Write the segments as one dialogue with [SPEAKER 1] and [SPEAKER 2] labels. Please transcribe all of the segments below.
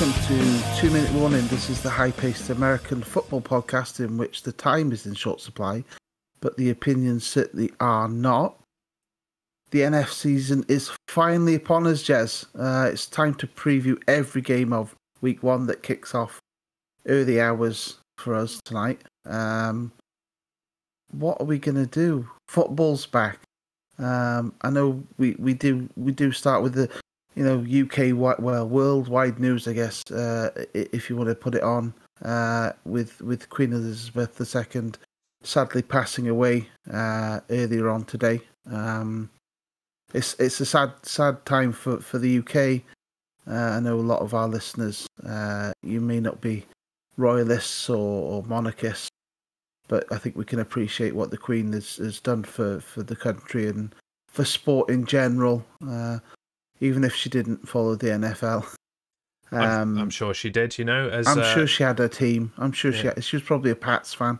[SPEAKER 1] Welcome to Two Minute Warning. This is the high paced American football podcast in which the time is in short supply, but the opinions certainly are not. The NF season is finally upon us, Jez. Uh, it's time to preview every game of week one that kicks off early hours for us tonight. Um, what are we going to do? Football's back. Um, I know we, we do we do start with the you know UK well worldwide news I guess uh, if you want to put it on uh, with with Queen Elizabeth II sadly passing away uh, earlier on today. Um, it's it's a sad sad time for for the UK. Uh, I know a lot of our listeners. Uh, you may not be royalists or, or monarchists, but I think we can appreciate what the Queen has, has done for, for the country and for sport in general, uh, even if she didn't follow the NFL.
[SPEAKER 2] Um, I'm, I'm, sure she did. You know, as
[SPEAKER 1] I'm uh, sure she had her team. I'm sure yeah. she had, she was probably a Pats fan.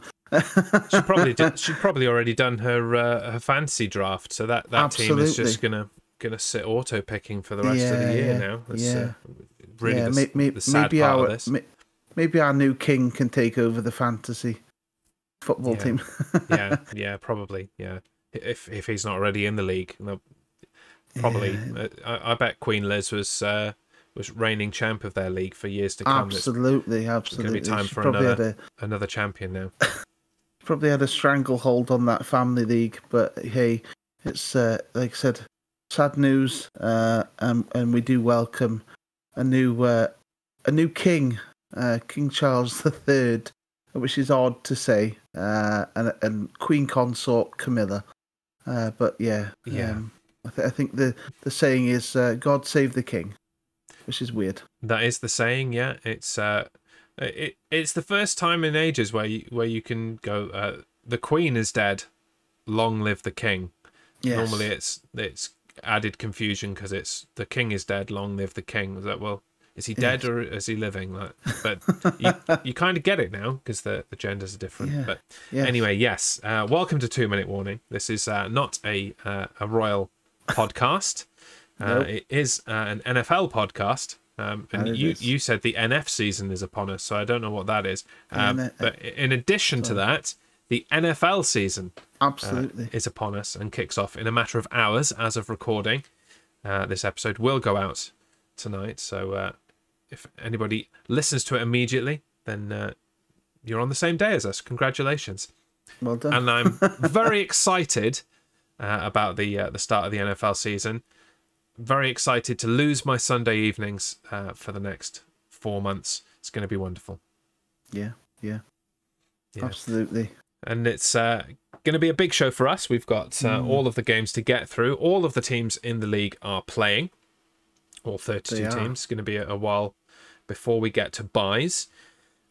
[SPEAKER 2] she probably did, she'd probably already done her uh, her fantasy draft, so that, that team is just gonna gonna sit auto picking for the rest
[SPEAKER 1] yeah,
[SPEAKER 2] of the year
[SPEAKER 1] yeah,
[SPEAKER 2] now.
[SPEAKER 1] That's, yeah, uh,
[SPEAKER 2] really yeah, the,
[SPEAKER 1] may,
[SPEAKER 2] the sad
[SPEAKER 1] maybe
[SPEAKER 2] part
[SPEAKER 1] our
[SPEAKER 2] of this.
[SPEAKER 1] May, maybe our new king can take over the fantasy football
[SPEAKER 2] yeah.
[SPEAKER 1] team.
[SPEAKER 2] yeah, yeah, probably. Yeah, if if he's not already in the league, probably.
[SPEAKER 1] Yeah.
[SPEAKER 2] Uh, I, I, bet Queen Liz was uh, was reigning champ of their league for years to come.
[SPEAKER 1] Absolutely, absolutely.
[SPEAKER 2] It's going to be time for another a, another champion now.
[SPEAKER 1] probably had a stranglehold on that family league, but hey, it's uh, like I said, sad news, uh, and and we do welcome a new uh, a new king, uh, King Charles III, which is odd to say, uh, and and Queen Consort Camilla. Uh, but yeah,
[SPEAKER 2] yeah.
[SPEAKER 1] Um, I, th- I, think the the saying is uh, "God save the king," which is weird.
[SPEAKER 2] That is the saying. Yeah, it's uh, it it's the first time in ages where you where you can go. Uh, the Queen is dead. Long live the king.
[SPEAKER 1] Yes.
[SPEAKER 2] Normally, it's it's added confusion because it's the king is dead. Long live the king. Is that well? Is he dead yes. or is he living? Like, but you, you kind of get it now because the, the genders are different.
[SPEAKER 1] Yeah.
[SPEAKER 2] But
[SPEAKER 1] yes.
[SPEAKER 2] anyway, yes. Uh, welcome to Two Minute Warning. This is uh, not a uh, a royal podcast. Uh,
[SPEAKER 1] nope.
[SPEAKER 2] It is uh, an NFL podcast. Um, and you
[SPEAKER 1] is.
[SPEAKER 2] you said the NF season is upon us, so I don't know what that is. Um, but in addition to that, the NFL season uh,
[SPEAKER 1] Absolutely.
[SPEAKER 2] is upon us and kicks off in a matter of hours as of recording. Uh, this episode will go out tonight, so uh, if anybody listens to it immediately, then uh, you're on the same day as us. Congratulations!
[SPEAKER 1] well done.
[SPEAKER 2] And I'm very excited uh, about the uh, the start of the NFL season. Very excited to lose my Sunday evenings uh, for the next four months. It's going to be wonderful.
[SPEAKER 1] yeah, yeah,
[SPEAKER 2] Yeah.
[SPEAKER 1] absolutely.
[SPEAKER 2] and it's uh, going to be a big show for us. We've got uh,
[SPEAKER 1] Mm.
[SPEAKER 2] all of the games to get through. All of the teams in the league are playing. All 32 teams. It's going to be a, a while before we get to buys.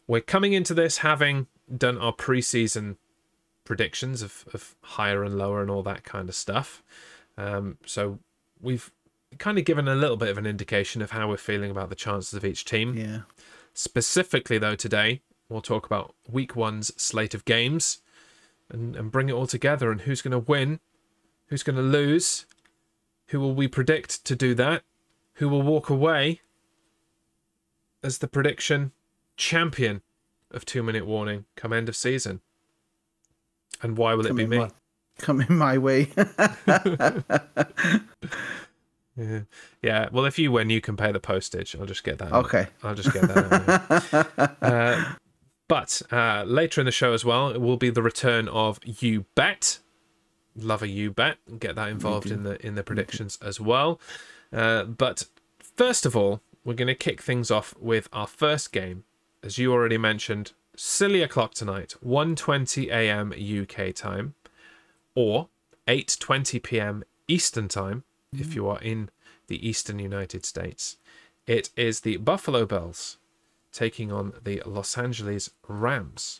[SPEAKER 2] We're coming into this having done our preseason predictions of, of higher and lower and all that kind of stuff. Um, so we've kind of given a little bit of an indication of how we're feeling about the chances of each team.
[SPEAKER 1] Yeah,
[SPEAKER 2] Specifically, though, today we'll talk about week one's slate of games and, and bring it all together and who's going to win, who's going to lose, who will we predict to do that, who will walk away as the prediction champion of two minute warning come end of season. And why will it be me?
[SPEAKER 1] my- coming my way.
[SPEAKER 2] Yeah. yeah. Well, if you win, you can pay the postage. I'll just get that. out.
[SPEAKER 1] okay.
[SPEAKER 2] I'll just get that. out. uh, but uh, later in the show as well, it will be the return of You Bet. Love a You Bet. Get that involved in the in the predictions as well. Uh, but first of all, we're going to kick things off with our first game, as you already mentioned. Silly o'clock tonight, 1:20 a.m. UK time, or 8:20 p.m. Eastern time if you are in the eastern United States. It is the Buffalo Bills taking on the Los Angeles Rams.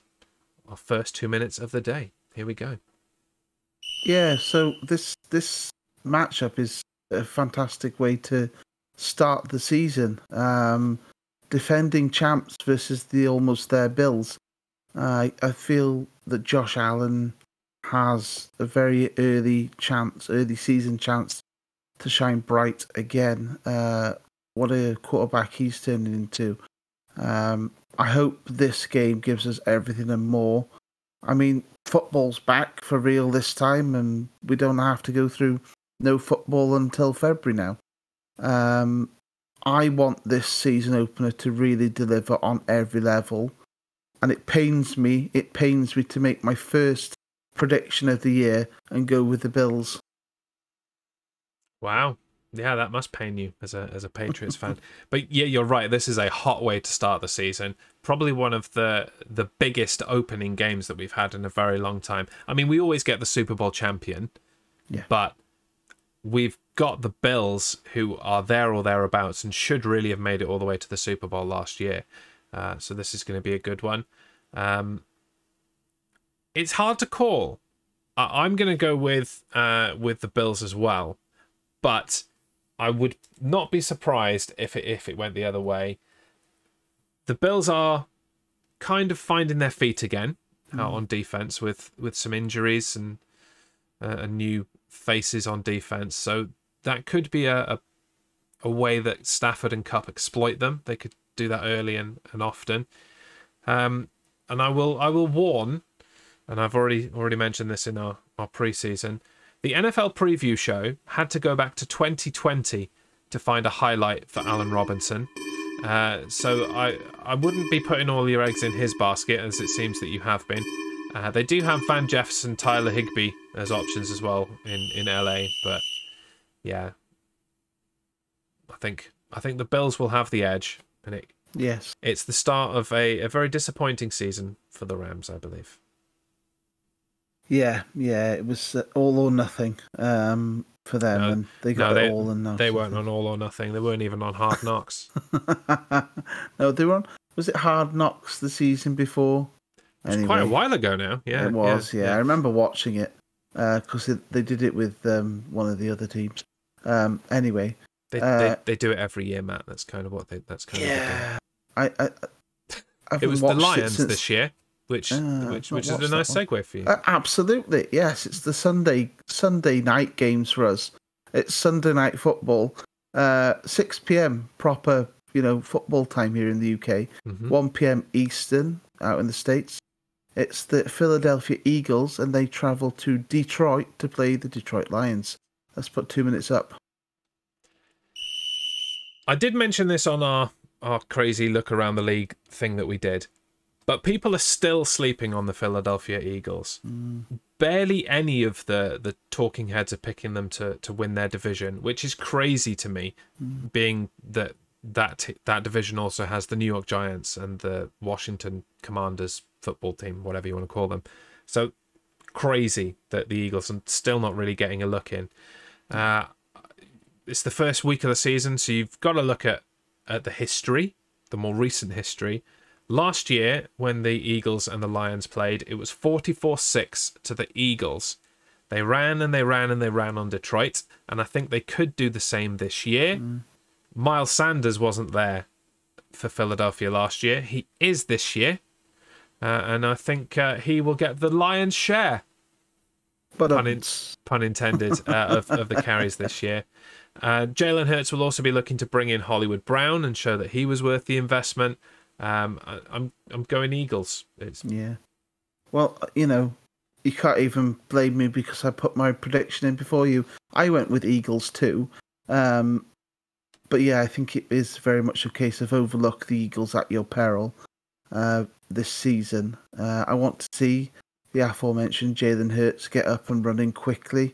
[SPEAKER 2] Our first two minutes of the day. Here we go.
[SPEAKER 1] Yeah, so this this matchup is a fantastic way to start the season. Um, defending champs versus the almost there Bills. I I feel that Josh Allen has a very early chance, early season chance to shine bright again. Uh, what a quarterback he's turning into. Um, I hope this game gives us everything and more. I mean, football's back for real this time, and we don't have to go through no football until February now. Um, I want this season opener to really deliver on every level, and it pains me. It pains me to make my first prediction of the year and go with the Bills.
[SPEAKER 2] Wow. Yeah, that must pain you as a as a Patriots fan. But yeah, you're right. This is a hot way to start the season. Probably one of the the biggest opening games that we've had in a very long time. I mean, we always get the Super Bowl champion,
[SPEAKER 1] yeah.
[SPEAKER 2] but we've got the Bills who are there or thereabouts and should really have made it all the way to the Super Bowl last year. Uh, so this is going to be a good one. Um, it's hard to call. I- I'm going to go with uh, with the Bills as well, but I would not be surprised if it, if it went the other way. The Bills are kind of finding their feet again mm. on defense with with some injuries and uh, new faces on defense. So that could be a, a, a way that Stafford and Kupp exploit them. They could do that early and, and often. Um, and I will I will warn, and I've already already mentioned this in our, our preseason the NFL preview show had to go back to 2020 to find a highlight for Allen Robinson. Uh, so I I wouldn't be putting all your eggs in his basket as it seems that you have been. Uh, they do have Van Jefferson, Tyler Higbee as options as well in, in LA, but yeah, I think I think the Bills will have the edge, and it
[SPEAKER 1] yes,
[SPEAKER 2] it's the start of a, a very disappointing season for the Rams, I believe.
[SPEAKER 1] Yeah, yeah, it was uh, all or nothing um, for them, no, and they got
[SPEAKER 2] no, they,
[SPEAKER 1] it all and nothing.
[SPEAKER 2] They weren't on all or nothing. They weren't even on Hard Knocks.
[SPEAKER 1] no, they were on. Was it Hard Knocks the season before?
[SPEAKER 2] It was anyway, quite a while ago now. Yeah,
[SPEAKER 1] it was. Yeah, yeah. I remember watching it because uh, they did it with um, one of the other teams. Um, anyway,
[SPEAKER 2] they, uh, they, they do it every year, Matt. That's kind of what they. That's kind
[SPEAKER 1] yeah, of. Yeah, I.
[SPEAKER 2] I it was the Lions since... this year which uh, which which is a nice segue for you.
[SPEAKER 1] Uh, absolutely, yes. It's the Sunday Sunday night games for us. It's Sunday night football, uh, six p.m. proper you know football time here in the UK. Mm-hmm. One p.m. Eastern out in the states. It's the Philadelphia Eagles, and they travel to Detroit to play the Detroit Lions. Let's put two minutes up.
[SPEAKER 2] I did mention this on our our crazy look around the league thing that we did. But people are still sleeping on the Philadelphia Eagles. Mm. Barely any of the, the talking heads are picking them to, to win their division, which is crazy to me, mm. being that that that division also has the New York Giants and the Washington Commanders football team, whatever you want to call them. So crazy that the Eagles are still not really getting a look in. Uh, it's the first week of the season, so you've got to look at, at the history, the more recent history, Last year, when the Eagles and the Lions played, it was 44 6 to the Eagles. They ran and they ran and they ran on Detroit, and I think they could do the same this year. Mm. Miles Sanders wasn't there for Philadelphia last year. He is this year, uh, and I think uh, he will get the lion's share.
[SPEAKER 1] But
[SPEAKER 2] pun, in, pun intended uh, of, of the carries this year. Uh, Jalen Hurts will also be looking to bring in Hollywood Brown and show that he was worth the investment. Um, I, I'm I'm going Eagles. It's
[SPEAKER 1] yeah. Well, you know, you can't even blame me because I put my prediction in before you. I went with Eagles too. Um, but yeah, I think it is very much a case of overlook the Eagles at your peril uh, this season. Uh, I want to see the aforementioned Jalen Hurts get up and running quickly.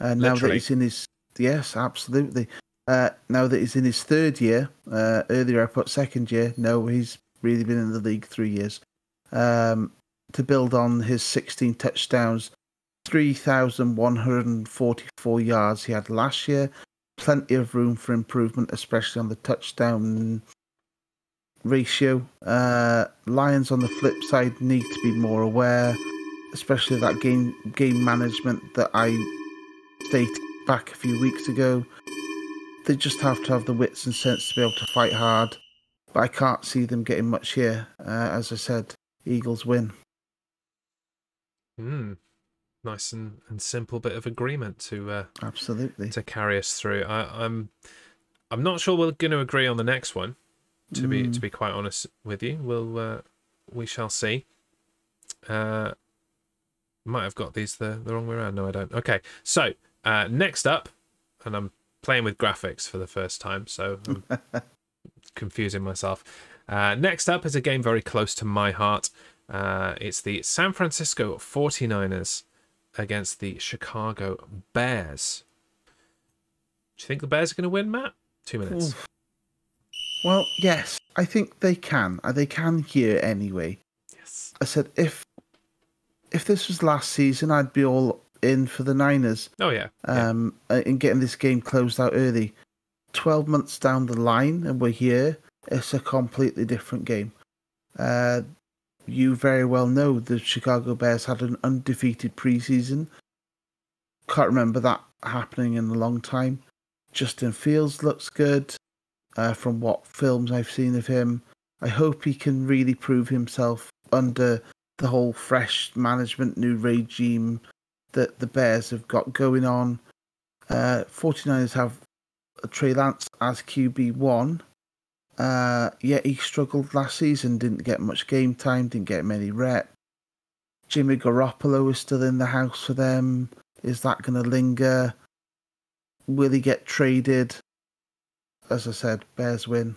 [SPEAKER 1] Uh, now Literally. that he's in his yes, absolutely. Uh, now that he's in his third year, uh, earlier I put second year. No, he's really been in the league three years. Um, to build on his 16 touchdowns, 3,144 yards he had last year. Plenty of room for improvement, especially on the touchdown ratio. Uh, Lions, on the flip side, need to be more aware, especially that game game management that I stated back a few weeks ago they just have to have the wits and sense to be able to fight hard. But I can't see them getting much here. Uh, as I said, Eagles win.
[SPEAKER 2] Hmm. Nice and, and simple bit of agreement to uh,
[SPEAKER 1] absolutely
[SPEAKER 2] to carry us through. I, I'm I'm not sure we're going to agree on the next one. To be
[SPEAKER 1] Mm.
[SPEAKER 2] to be quite honest with you, we'll uh, we shall see. Uh, might have got these the, the wrong way around. No, I don't. Okay, so uh, next up, and I'm playing with graphics for the first time, so I'm confusing myself. Uh, next up is a game very close to my heart. Uh, it's the San Francisco 49ers against the Chicago Bears. Do you think the Bears are going to win, Matt? Two minutes.
[SPEAKER 1] Oof. Well, yes, I think they can. They can here anyway.
[SPEAKER 2] Yes.
[SPEAKER 1] I said if if this was last season, I'd be all in for the Niners
[SPEAKER 2] Oh yeah. yeah.
[SPEAKER 1] um, uh, in getting this game closed out early. Twelve months down the line, and we're here. It's a completely different game. Uh, you very well know the Chicago Bears had an undefeated preseason. Can't remember that happening in a long time. Justin Fields looks good uh, from what films I've seen of him. I hope he can really prove himself under the whole fresh management, new regime that the Bears have got going on. Uh, 49ers have Trey Lance as QB1. Uh, yet he struggled last season, didn't get much game time, didn't get many reps. Jimmy Garoppolo is still in the house for them. Is that going to linger? Will he get traded? As I said, Bears win.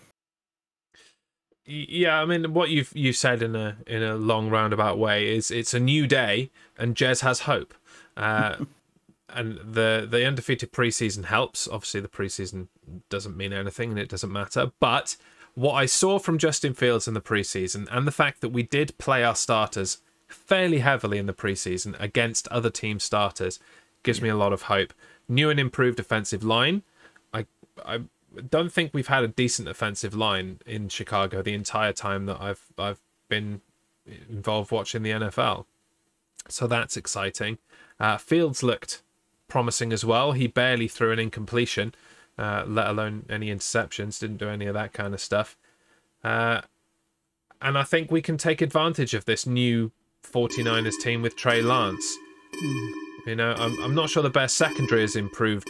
[SPEAKER 2] Yeah, I mean, what you've you said in a in a long roundabout way is it's a new day, and Jez has hope. Uh, and the the undefeated preseason helps. Obviously, the preseason doesn't mean anything, and it doesn't matter. But what I saw from Justin Fields in the preseason, and the fact that we did play our starters fairly heavily in the preseason against other team starters, gives me a lot of hope. New and improved offensive line. I I don't think we've had a decent offensive line in Chicago the entire time that I've I've been involved watching the NFL. So that's exciting. Uh, Fields looked promising as well. He barely threw an incompletion, uh, let alone any interceptions. Didn't do any of that kind of stuff. Uh, and I think we can take advantage of this new 49ers team with Trey Lance. You know, I'm, I'm not sure the Bears secondary has improved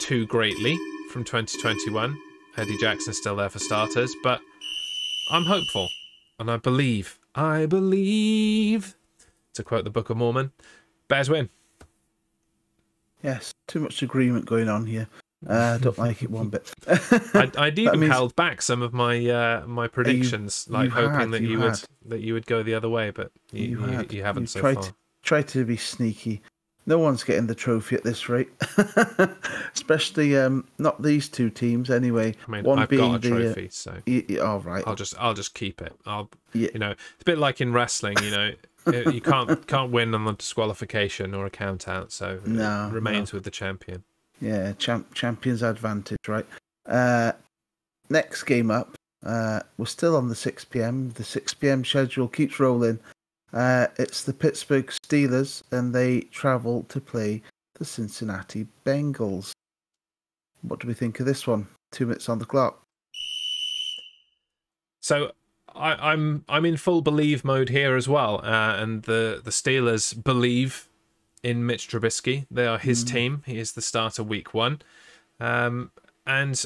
[SPEAKER 2] too greatly from 2021. Eddie Jackson's still there for starters, but I'm hopeful. And I believe, I believe, to quote the Book of Mormon, Bears win.
[SPEAKER 1] Yes, too much agreement going on here. Uh, don't like it one bit.
[SPEAKER 2] I'd, I'd even
[SPEAKER 1] means-
[SPEAKER 2] held back some of my uh, my predictions, like
[SPEAKER 1] you
[SPEAKER 2] hoping
[SPEAKER 1] had,
[SPEAKER 2] that
[SPEAKER 1] you
[SPEAKER 2] you, would that you would go the other way, but you,
[SPEAKER 1] You
[SPEAKER 2] you,
[SPEAKER 1] had.
[SPEAKER 2] you haven't
[SPEAKER 1] You
[SPEAKER 2] so
[SPEAKER 1] tried
[SPEAKER 2] far.
[SPEAKER 1] to- Try to be sneaky. No one's getting the trophy at this rate, especially um, not these two teams. Anyway,
[SPEAKER 2] I mean,
[SPEAKER 1] one
[SPEAKER 2] I've
[SPEAKER 1] being
[SPEAKER 2] got a
[SPEAKER 1] the. Uh,
[SPEAKER 2] trophy, so
[SPEAKER 1] y- y- all right.
[SPEAKER 2] I'll just I'll just keep it. I'll
[SPEAKER 1] Yeah.
[SPEAKER 2] you know it's a bit like in wrestling. You know, you can't can't win on a disqualification or a count out, so it
[SPEAKER 1] No,
[SPEAKER 2] remains with the champion.
[SPEAKER 1] Yeah, champ, champion's advantage, right? Uh, next game up, uh, we're still on the 6 p.m. The 6 p.m. schedule keeps rolling. Uh, it's the Pittsburgh Steelers, and they travel to play the Cincinnati Bengals. What do we think of this one? Two minutes on the clock.
[SPEAKER 2] So I, I'm I'm in full believe mode here as well, uh, and the the Steelers believe in Mitch Trubisky. They are his team. He is the starter week one, um, and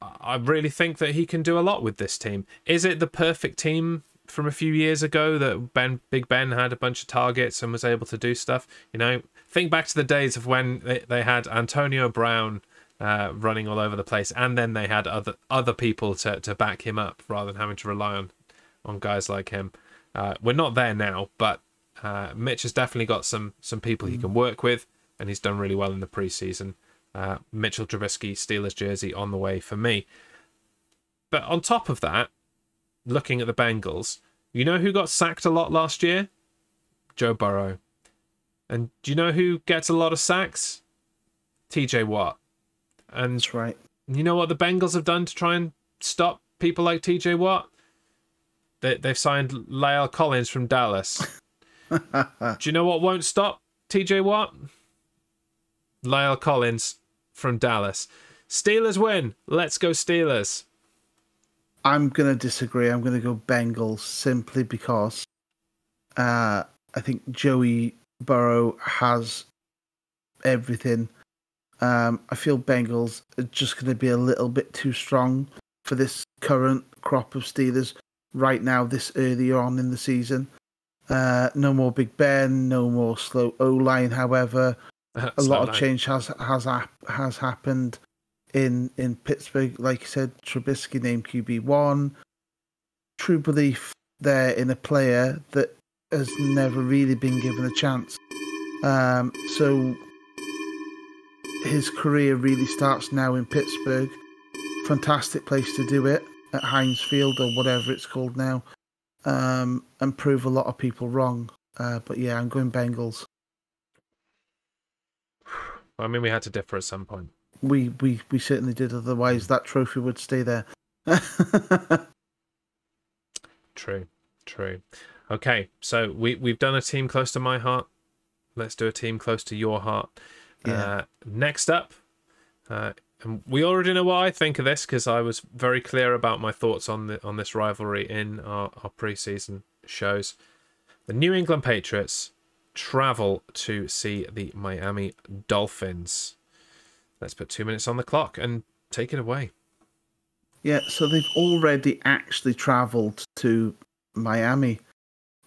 [SPEAKER 2] I really think that he can do a lot with this team. Is it the perfect team from a few years ago that Ben Big Ben had a bunch of targets and was able to do stuff? You know, think back to the days of when they, they had Antonio Brown uh, running all over the place, and then they had other other people to, to back him up rather than having to rely on on guys like him. Uh, we're not there now, but uh, Mitch has definitely got some some people he can work with, and he's done really well in the preseason. Uh, Mitchell Trubisky Steelers jersey on the way for me. But on top of that, looking at the Bengals, you know who got sacked a lot last year? Joe Burrow. And do you know who gets a lot of sacks? TJ Watt. And
[SPEAKER 1] That's right.
[SPEAKER 2] you know what the Bengals have done to try and stop people like TJ Watt? They, they've signed La'el Collins from Dallas. Do you know what won't stop TJ Watt? La'el Collins from Dallas. Steelers win. Let's go Steelers.
[SPEAKER 1] I'm going to disagree. I'm going to go Bengals simply because uh, I think Joey Burrow has everything. Um, I feel Bengals are just going to be a little bit too strong for this current crop of Steelers right now, this early on in the season. Uh, no more Big Ben, no more slow O line. However, a lot of change has has has happened in in Pittsburgh. Like you said, Trubisky named QB one. True belief there in a player that has never really been given a chance. Um, so his career really starts now in Pittsburgh. Fantastic place to do it at Heinz Field or whatever it's called now, um, and prove a lot of people wrong. Uh, but yeah, I'm going Bengals.
[SPEAKER 2] I mean, we had to differ at some point.
[SPEAKER 1] We we we certainly did. Otherwise, that trophy would stay there.
[SPEAKER 2] true, true. Okay, so we we've done a team close to my heart. Let's do a team close to your heart. Yeah. Uh, next up, uh, and we already know what I think of this because I was very clear about my thoughts on the on this rivalry in our, our preseason shows. The New England Patriots travel to see the Miami Dolphins. Let's put two minutes on the clock and take it away.
[SPEAKER 1] Yeah, so they've already actually travelled to Miami,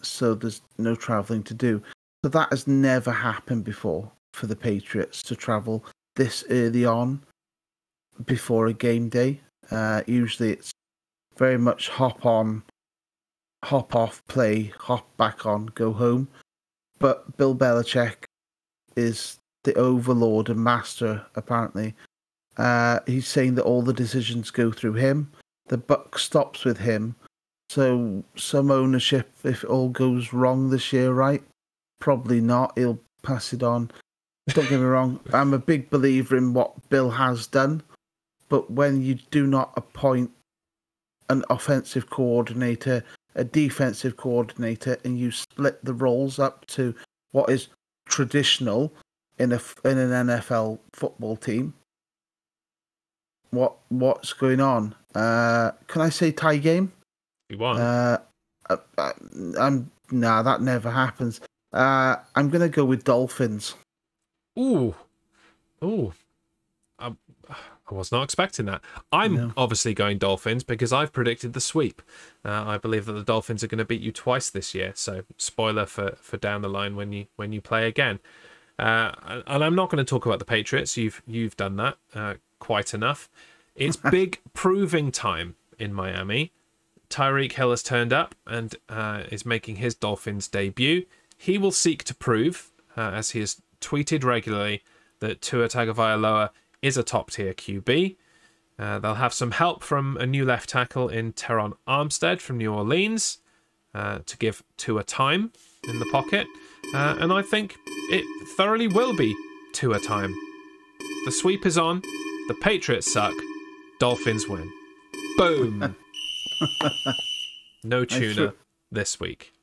[SPEAKER 1] so there's no travelling to do. So that has never happened before for the Patriots to travel this early on before a game day. Uh, usually it's very much hop on, hop off, play, hop back on, go home. But Bill Belichick is the overlord and master, apparently. Uh, he's saying that all the decisions go through him. The buck stops with him. So some ownership, if it all goes wrong this year, right? Probably not. He'll pass it on. Don't get me wrong. I'm a big believer in what Bill has done, but when you do not appoint an offensive coordinator, a defensive coordinator, and you split the roles up to what is traditional in a in an NFL football team, what what's going on? Uh, can I say tie game?
[SPEAKER 2] You won.
[SPEAKER 1] Uh, I, I, I'm nah, that never happens. Uh, I'm gonna go with Dolphins.
[SPEAKER 2] Ooh, ooh. I, I was not expecting that. I'm no. obviously going Dolphins because I've predicted the sweep. Uh, I believe that the Dolphins are going to beat you twice this year. So spoiler for for down the line when you when you play again. Uh, and I'm not going to talk about the Patriots. You've you've done that uh, quite enough. It's big proving time in Miami. Tyreek Hill has turned up and uh, is making his Dolphins debut. He will seek to prove, uh, as he has tweeted regularly that Tua Tagovailoa is a top tier QB. Uh, they'll have some help from a new left tackle in Terron Armstead from New Orleans uh, to give Tua time in the pocket. Uh, and I think it thoroughly will be two a time. The sweep is on. The Patriots suck. Dolphins win. Boom. no tuna threw, this week.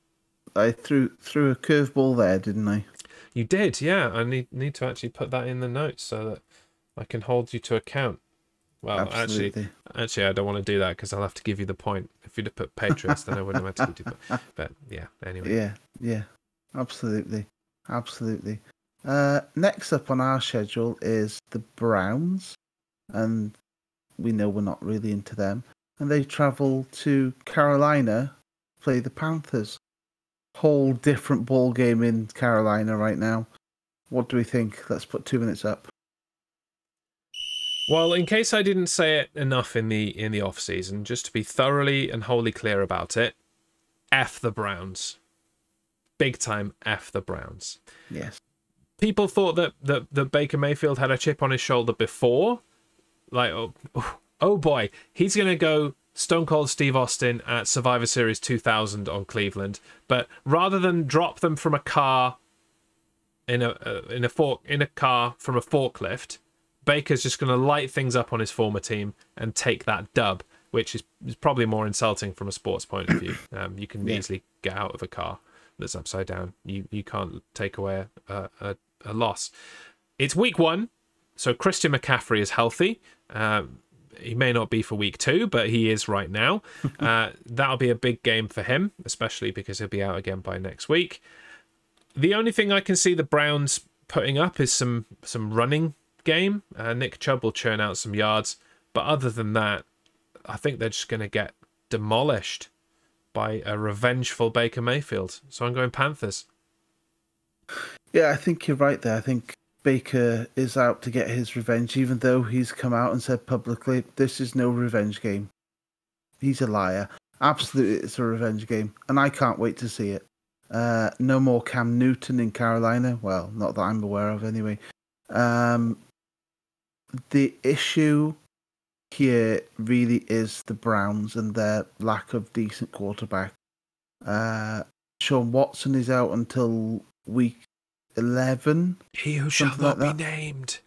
[SPEAKER 1] I threw threw a curveball there, didn't I?
[SPEAKER 2] You did, yeah. I need need to actually put that in the notes so that I can hold you to account. Well, Absolutely. actually, actually, I don't want to do that because I'll have to give you the point. If you'd have put Patriots, then I wouldn't have had to do it. But yeah, anyway.
[SPEAKER 1] Yeah, yeah, absolutely, absolutely. Uh, next up on our schedule is the Browns, and we know we're not really into them. And they travel to Carolina, play the Panthers whole different ball game in Carolina right now. What do we think? Let's put two minutes up.
[SPEAKER 2] Well, in case I didn't say it enough in the in the off season, just to be thoroughly and wholly clear about it, f the Browns, big time f the Browns.
[SPEAKER 1] Yes.
[SPEAKER 2] People thought that that, that Baker Mayfield had a chip on his shoulder before, like oh, oh boy, he's gonna go Stone Cold Steve Austin at Survivor Series 2000 on Cleveland, but rather than drop them from a car in a uh, in a fork in a car from a forklift, Baker's just going to light things up on his former team and take that dub, which is, is probably more insulting from a sports point of view. Um, you can yeah. easily get out of a car that's upside down. You you can't take away a, a, a loss. It's week one, so Christian McCaffrey is healthy. Um, he may not be for week two, but he is right now. uh, that'll be a big game for him, especially because he'll be out again by next week. The only thing I can see the Browns putting up is some some running game. Uh, Nick Chubb will churn out some yards, but other than that, I think they're just going to get demolished by a revengeful Baker Mayfield. So I'm going Panthers.
[SPEAKER 1] Yeah, I think you're right there. I think Baker is out to get his revenge, even though he's come out and said publicly, this is no revenge game. He's a liar. Absolutely, it's a revenge game, and I can't wait to see it. Uh, no more Cam Newton in Carolina. Well, not that I'm aware of, anyway. Um, the issue here really is the Browns and their lack of decent quarterback. Uh, Sean Watson is out until week 11.
[SPEAKER 2] He who shall not like be named.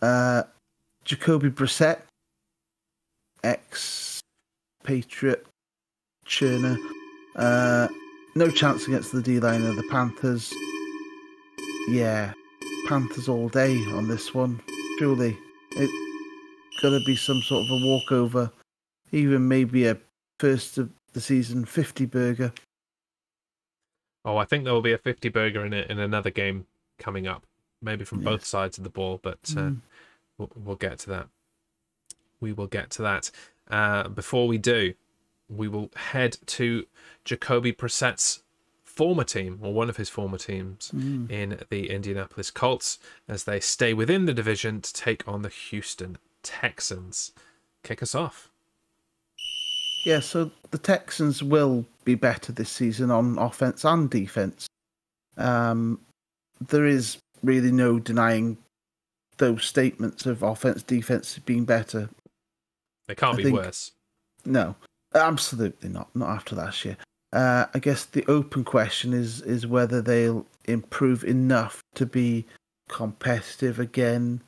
[SPEAKER 1] Uh, Jacoby Brissett, ex Patriot churner. Uh, no chance against the D line of the Panthers. Yeah, Panthers all day on this one. Truly, it's gonna be some sort of a walkover, even maybe a first of the season fifty burger.
[SPEAKER 2] Oh, I think there will be a fifty burger in it in another game coming up, maybe from yes. both sides of the ball, but uh, mm. we'll, we'll, get to that. We will get to that. Uh, before we do, we will head to Jacoby Brissett's former team, or one of his former teams, mm. in the Indianapolis Colts, as they stay within the division to take on the Houston Texans. Kick us off.
[SPEAKER 1] Yeah, so the Texans will be better this season on offense and defense. Um, there is really no denying those statements of offense defense being better.
[SPEAKER 2] They can't I be think, worse.
[SPEAKER 1] No, absolutely not. Not after last year. Uh, I guess the open question is is whether they'll improve enough to be competitive again,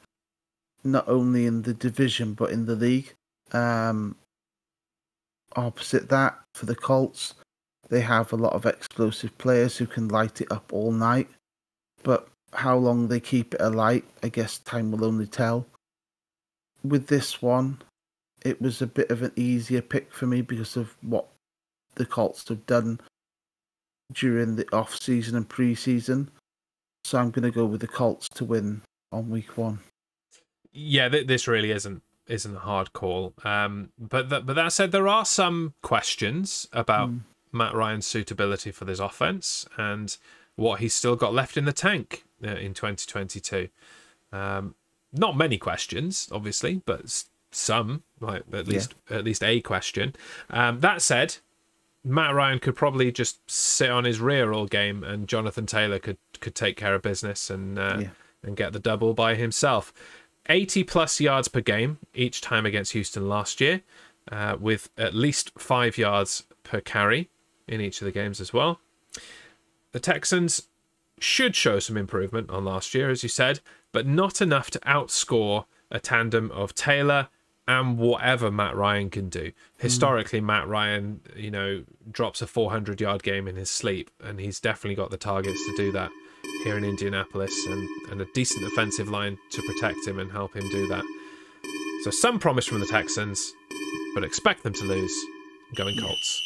[SPEAKER 1] not only in the division but in the league. Um, opposite that, for the Colts, they have a lot of explosive players who can light it up all night. But how long they keep it alight, I guess time will only tell. With this one, it was a bit of an easier pick for me because of what the Colts have done during the off season and preseason. So I'm going to go with the Colts to win on week one.
[SPEAKER 2] Yeah, th- this really isn't isn't a hard call. Um, but th- but that said, there are some questions about mm. Matt Ryan's suitability for this offense and what he's still got left in the tank uh, in 2022. Um, not many questions, obviously, but some, like at least yeah. at least a question. Um, that said, Matt Ryan could probably just sit on his rear all game, and Jonathan Taylor could could take care of business and uh, yeah. and get the double by himself. 80 plus yards per game each time against Houston last year, uh, with at least five yards per carry in each of the games as well. The Texans should show some improvement on last year, as you said, but not enough to outscore a tandem of Taylor and whatever Matt Ryan can do. Historically, mm. Matt Ryan, you know, drops a 400 yard game in his sleep, and he's definitely got the targets to do that here in Indianapolis and, and a decent offensive line to protect him and help him do that. So, some promise from the Texans, but expect them to lose. Going Colts.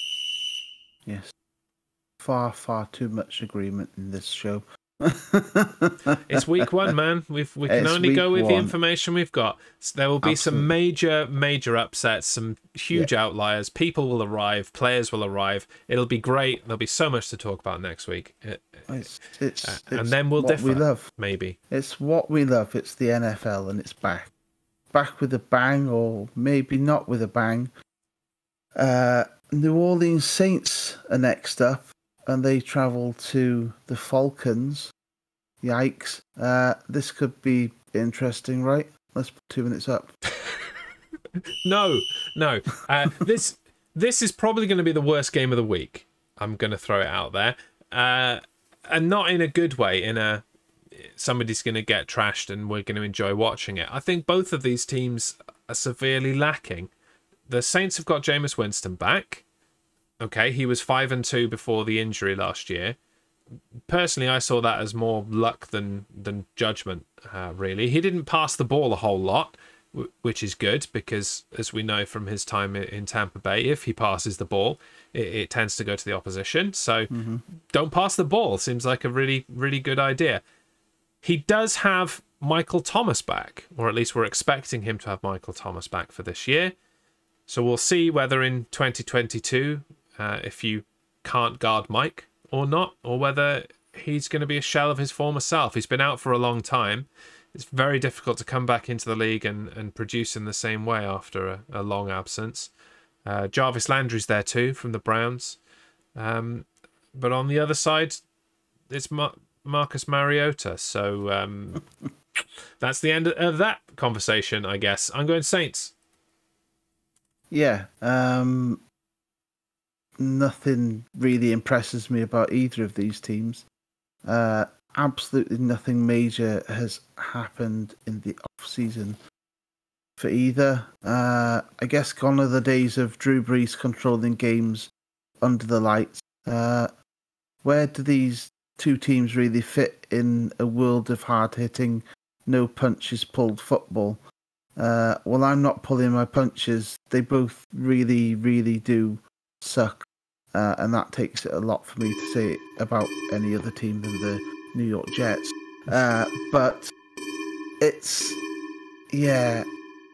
[SPEAKER 1] Yes. Far, far too much agreement in this show
[SPEAKER 2] it's week one, man. We've we can it's only go with one. the information we've got. So there will be Absolutely. some major, major upsets, some huge yeah. outliers. People will arrive, players will arrive. It'll be great. There'll be so much to talk about next week.
[SPEAKER 1] It's, it's, uh,
[SPEAKER 2] and then we'll differ. We love maybe.
[SPEAKER 1] It's what we love. It's the NFL, and it's back, back with a bang, or maybe not with a bang. Uh, New Orleans Saints are next up and they travel to the Falcons. Yikes. Uh, this could be interesting, right? Let's put two minutes up.
[SPEAKER 2] no, no. Uh, this this is probably going to be the worst game of the week. I'm going to throw it out there, uh, and not in a good way. In a somebody's going to get trashed, and we're going to enjoy watching it. I think both of these teams are severely lacking. The Saints have got Jameis Winston back. Okay, he was five and two before the injury last year. Personally, I saw that as more luck than than judgment. Uh, really, he didn't pass the ball a whole lot, which is good because, as we know from his time in Tampa Bay, if he passes the ball, it, it tends to go to the opposition. So, mm-hmm. don't pass the ball. Seems like a really really good idea. He does have Michael Thomas back, or at least we're expecting him to have Michael Thomas back for this year. So we'll see whether in 2022, uh, if you can't guard Mike or not, or whether he's going to be a shell of his former self. He's been out for a long time. It's very difficult to come back into the league and, and produce in the same way after a, a long absence. Uh, Jarvis Landry's there too from the Browns. Um, but on the other side, it's Mar- Marcus Mariota. So um, that's the end of that conversation, I guess. I'm going Saints.
[SPEAKER 1] Yeah. Um, nothing really impresses me about either of these teams. Uh, absolutely nothing major has happened in the off season for either. Uh, I guess gone are the days of Drew Brees controlling games under the lights. Uh, where do these two teams really fit in a world of hard hitting, no punches pulled football? Uh, well, I'm not pulling my punches. They both really, really do suck. Uh, and that takes it a lot for me to say about any other team than the New York Jets. Uh, but it's, yeah,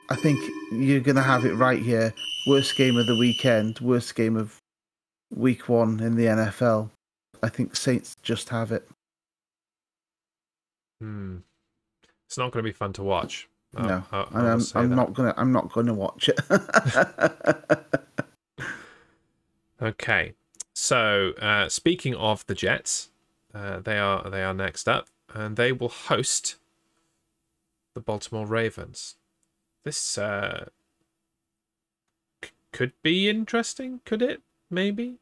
[SPEAKER 1] I think you're going to have it right here. Worst game of the weekend, worst game of week one in the NFL. I think Saints just have it.
[SPEAKER 2] Hmm. It's not going to be fun to watch.
[SPEAKER 1] No, I, I, I am I'm not gonna. I'm not gonna watch it.
[SPEAKER 2] okay, so uh, speaking of the Jets, uh, they are they are next up, and they will host the Baltimore Ravens. This uh, c- could be interesting. Could it? Maybe.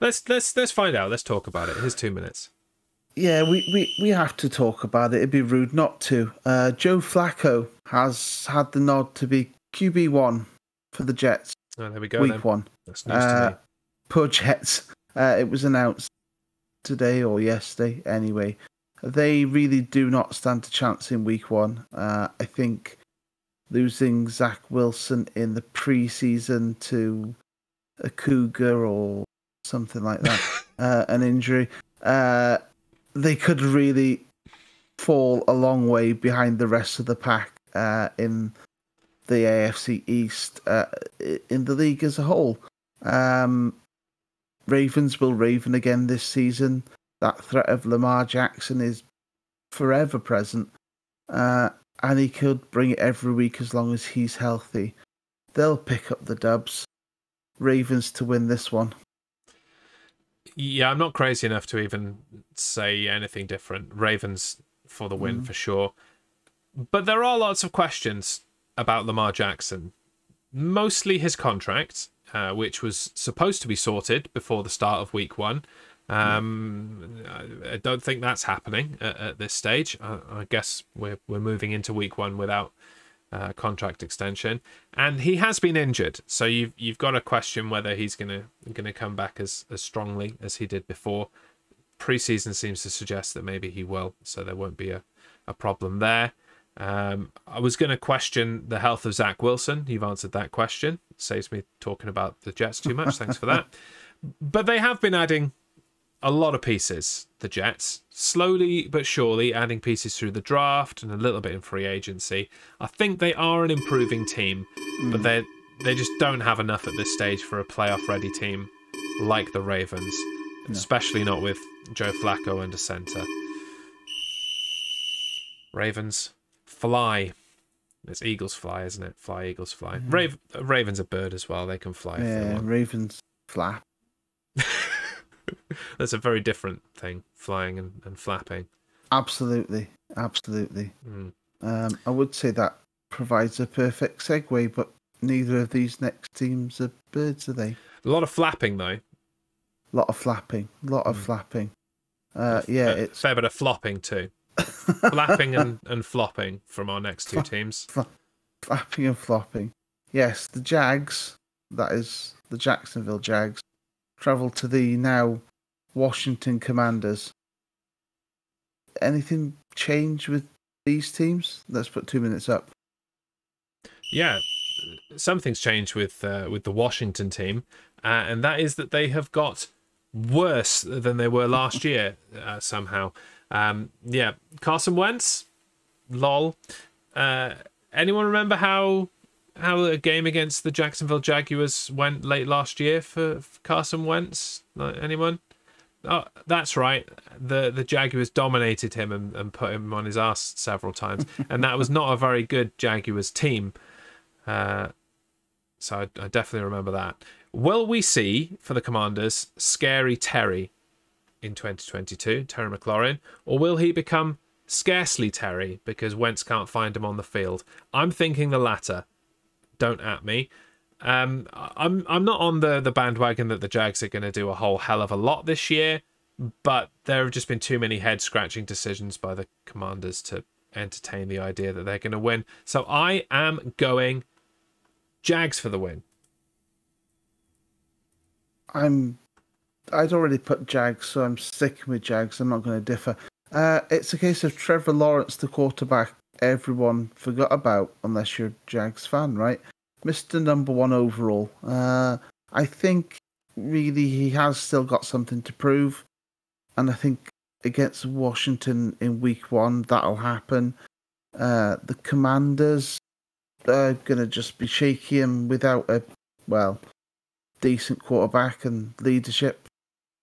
[SPEAKER 2] Let's let's let's find out. Let's talk about it. Here's two minutes.
[SPEAKER 1] Yeah, we, we, we have to talk about it. It'd be rude not to. Uh, Joe Flacco has had the nod to be QB one for the Jets.
[SPEAKER 2] Oh, there we go.
[SPEAKER 1] Week
[SPEAKER 2] then.
[SPEAKER 1] one.
[SPEAKER 2] That's news uh, to me.
[SPEAKER 1] Poor Uh, it was announced today or yesterday. Anyway, they really do not stand a chance in week one. Uh, I think losing Zach Wilson in the preseason to a cougar or something like that, uh, an injury, uh, they could really fall a long way behind the rest of the pack uh, in the AFC East, uh, in the league as a whole. Um, Ravens will Raven again this season. That threat of Lamar Jackson is forever present. Uh, and he could bring it every week as long as he's healthy. They'll pick up the dubs. Ravens to win this one.
[SPEAKER 2] Yeah, I'm not crazy enough to even say anything different. Ravens for the win mm. for sure. But there are lots of questions about Lamar Jackson. Mostly his contract, uh, which was supposed to be sorted before the start of week one. Um, I don't think that's happening at, at this stage. I, I, guess we're we're moving into week one without uh, contract extension, and he has been injured. So you've you've got to question whether he's gonna gonna come back as as strongly as he did before. Preseason seems to suggest that maybe he will, so there won't be a, a problem there. Um, I was going to question the health of Zach Wilson. You've answered that question. Saves me talking about the Jets too much. Thanks for that. But they have been adding a lot of pieces, the Jets, slowly but surely adding pieces through the draft and a little bit in free agency. I think they are an improving team, but hmm. they they just don't have enough at this stage for a playoff ready team like the Ravens, no. especially not with Joe Flacco under center. Ravens fly. It's Eagles fly, isn't it? Fly, Eagles fly. Mm. Rav- Ravens a bird as well. They can fly.
[SPEAKER 1] Yeah, Ravens flap.
[SPEAKER 2] That's a very different thing, flying and, and flapping.
[SPEAKER 1] Absolutely, absolutely. Mm. Um, I would say that provides a perfect segue, but neither of these next teams are birds, are they?
[SPEAKER 2] A lot of flapping, though.
[SPEAKER 1] A lot of flapping. A lot of mm. flapping. Uh, yeah, a, it's
[SPEAKER 2] fair bit of flopping too. Flapping and, and flopping from our next two teams.
[SPEAKER 1] flapping and flopping. Yes, the Jags. That is the Jacksonville Jags travel to the now Washington Commanders. Anything change with these teams? Let's put two minutes up.
[SPEAKER 2] Yeah, something's changed with uh, with the Washington team, uh, and that is that they have got worse than they were last year uh, somehow. Um, yeah, Carson Wentz lol. Uh, anyone remember how how a game against the Jacksonville Jaguars went late last year for, for Carson Wentz? Like, anyone? Oh, that's right. The the Jaguars dominated him and, and put him on his ass several times, and that was not a very good Jaguars team. Uh, so I, I definitely remember that. Will we see for the Commanders Scary Terry in 2022, Terry McLaurin, or will he become scarcely Terry because Wentz can't find him on the field? I'm thinking the latter. Don't at me. Um, I'm I'm not on the the bandwagon that the Jags are going to do a whole hell of a lot this year, but there have just been too many head scratching decisions by the Commanders to entertain the idea that they're going to win. So I am going Jags for the win.
[SPEAKER 1] I'm. I'd already put Jags, so I'm sticking with Jags. I'm not going to differ. Uh, it's a case of Trevor Lawrence, the quarterback, everyone forgot about, unless you're Jags fan, right? Mr. Number One overall. Uh, I think really he has still got something to prove, and I think against Washington in Week One that'll happen. Uh, the Commanders are gonna just be shaky and without a well decent quarterback and leadership,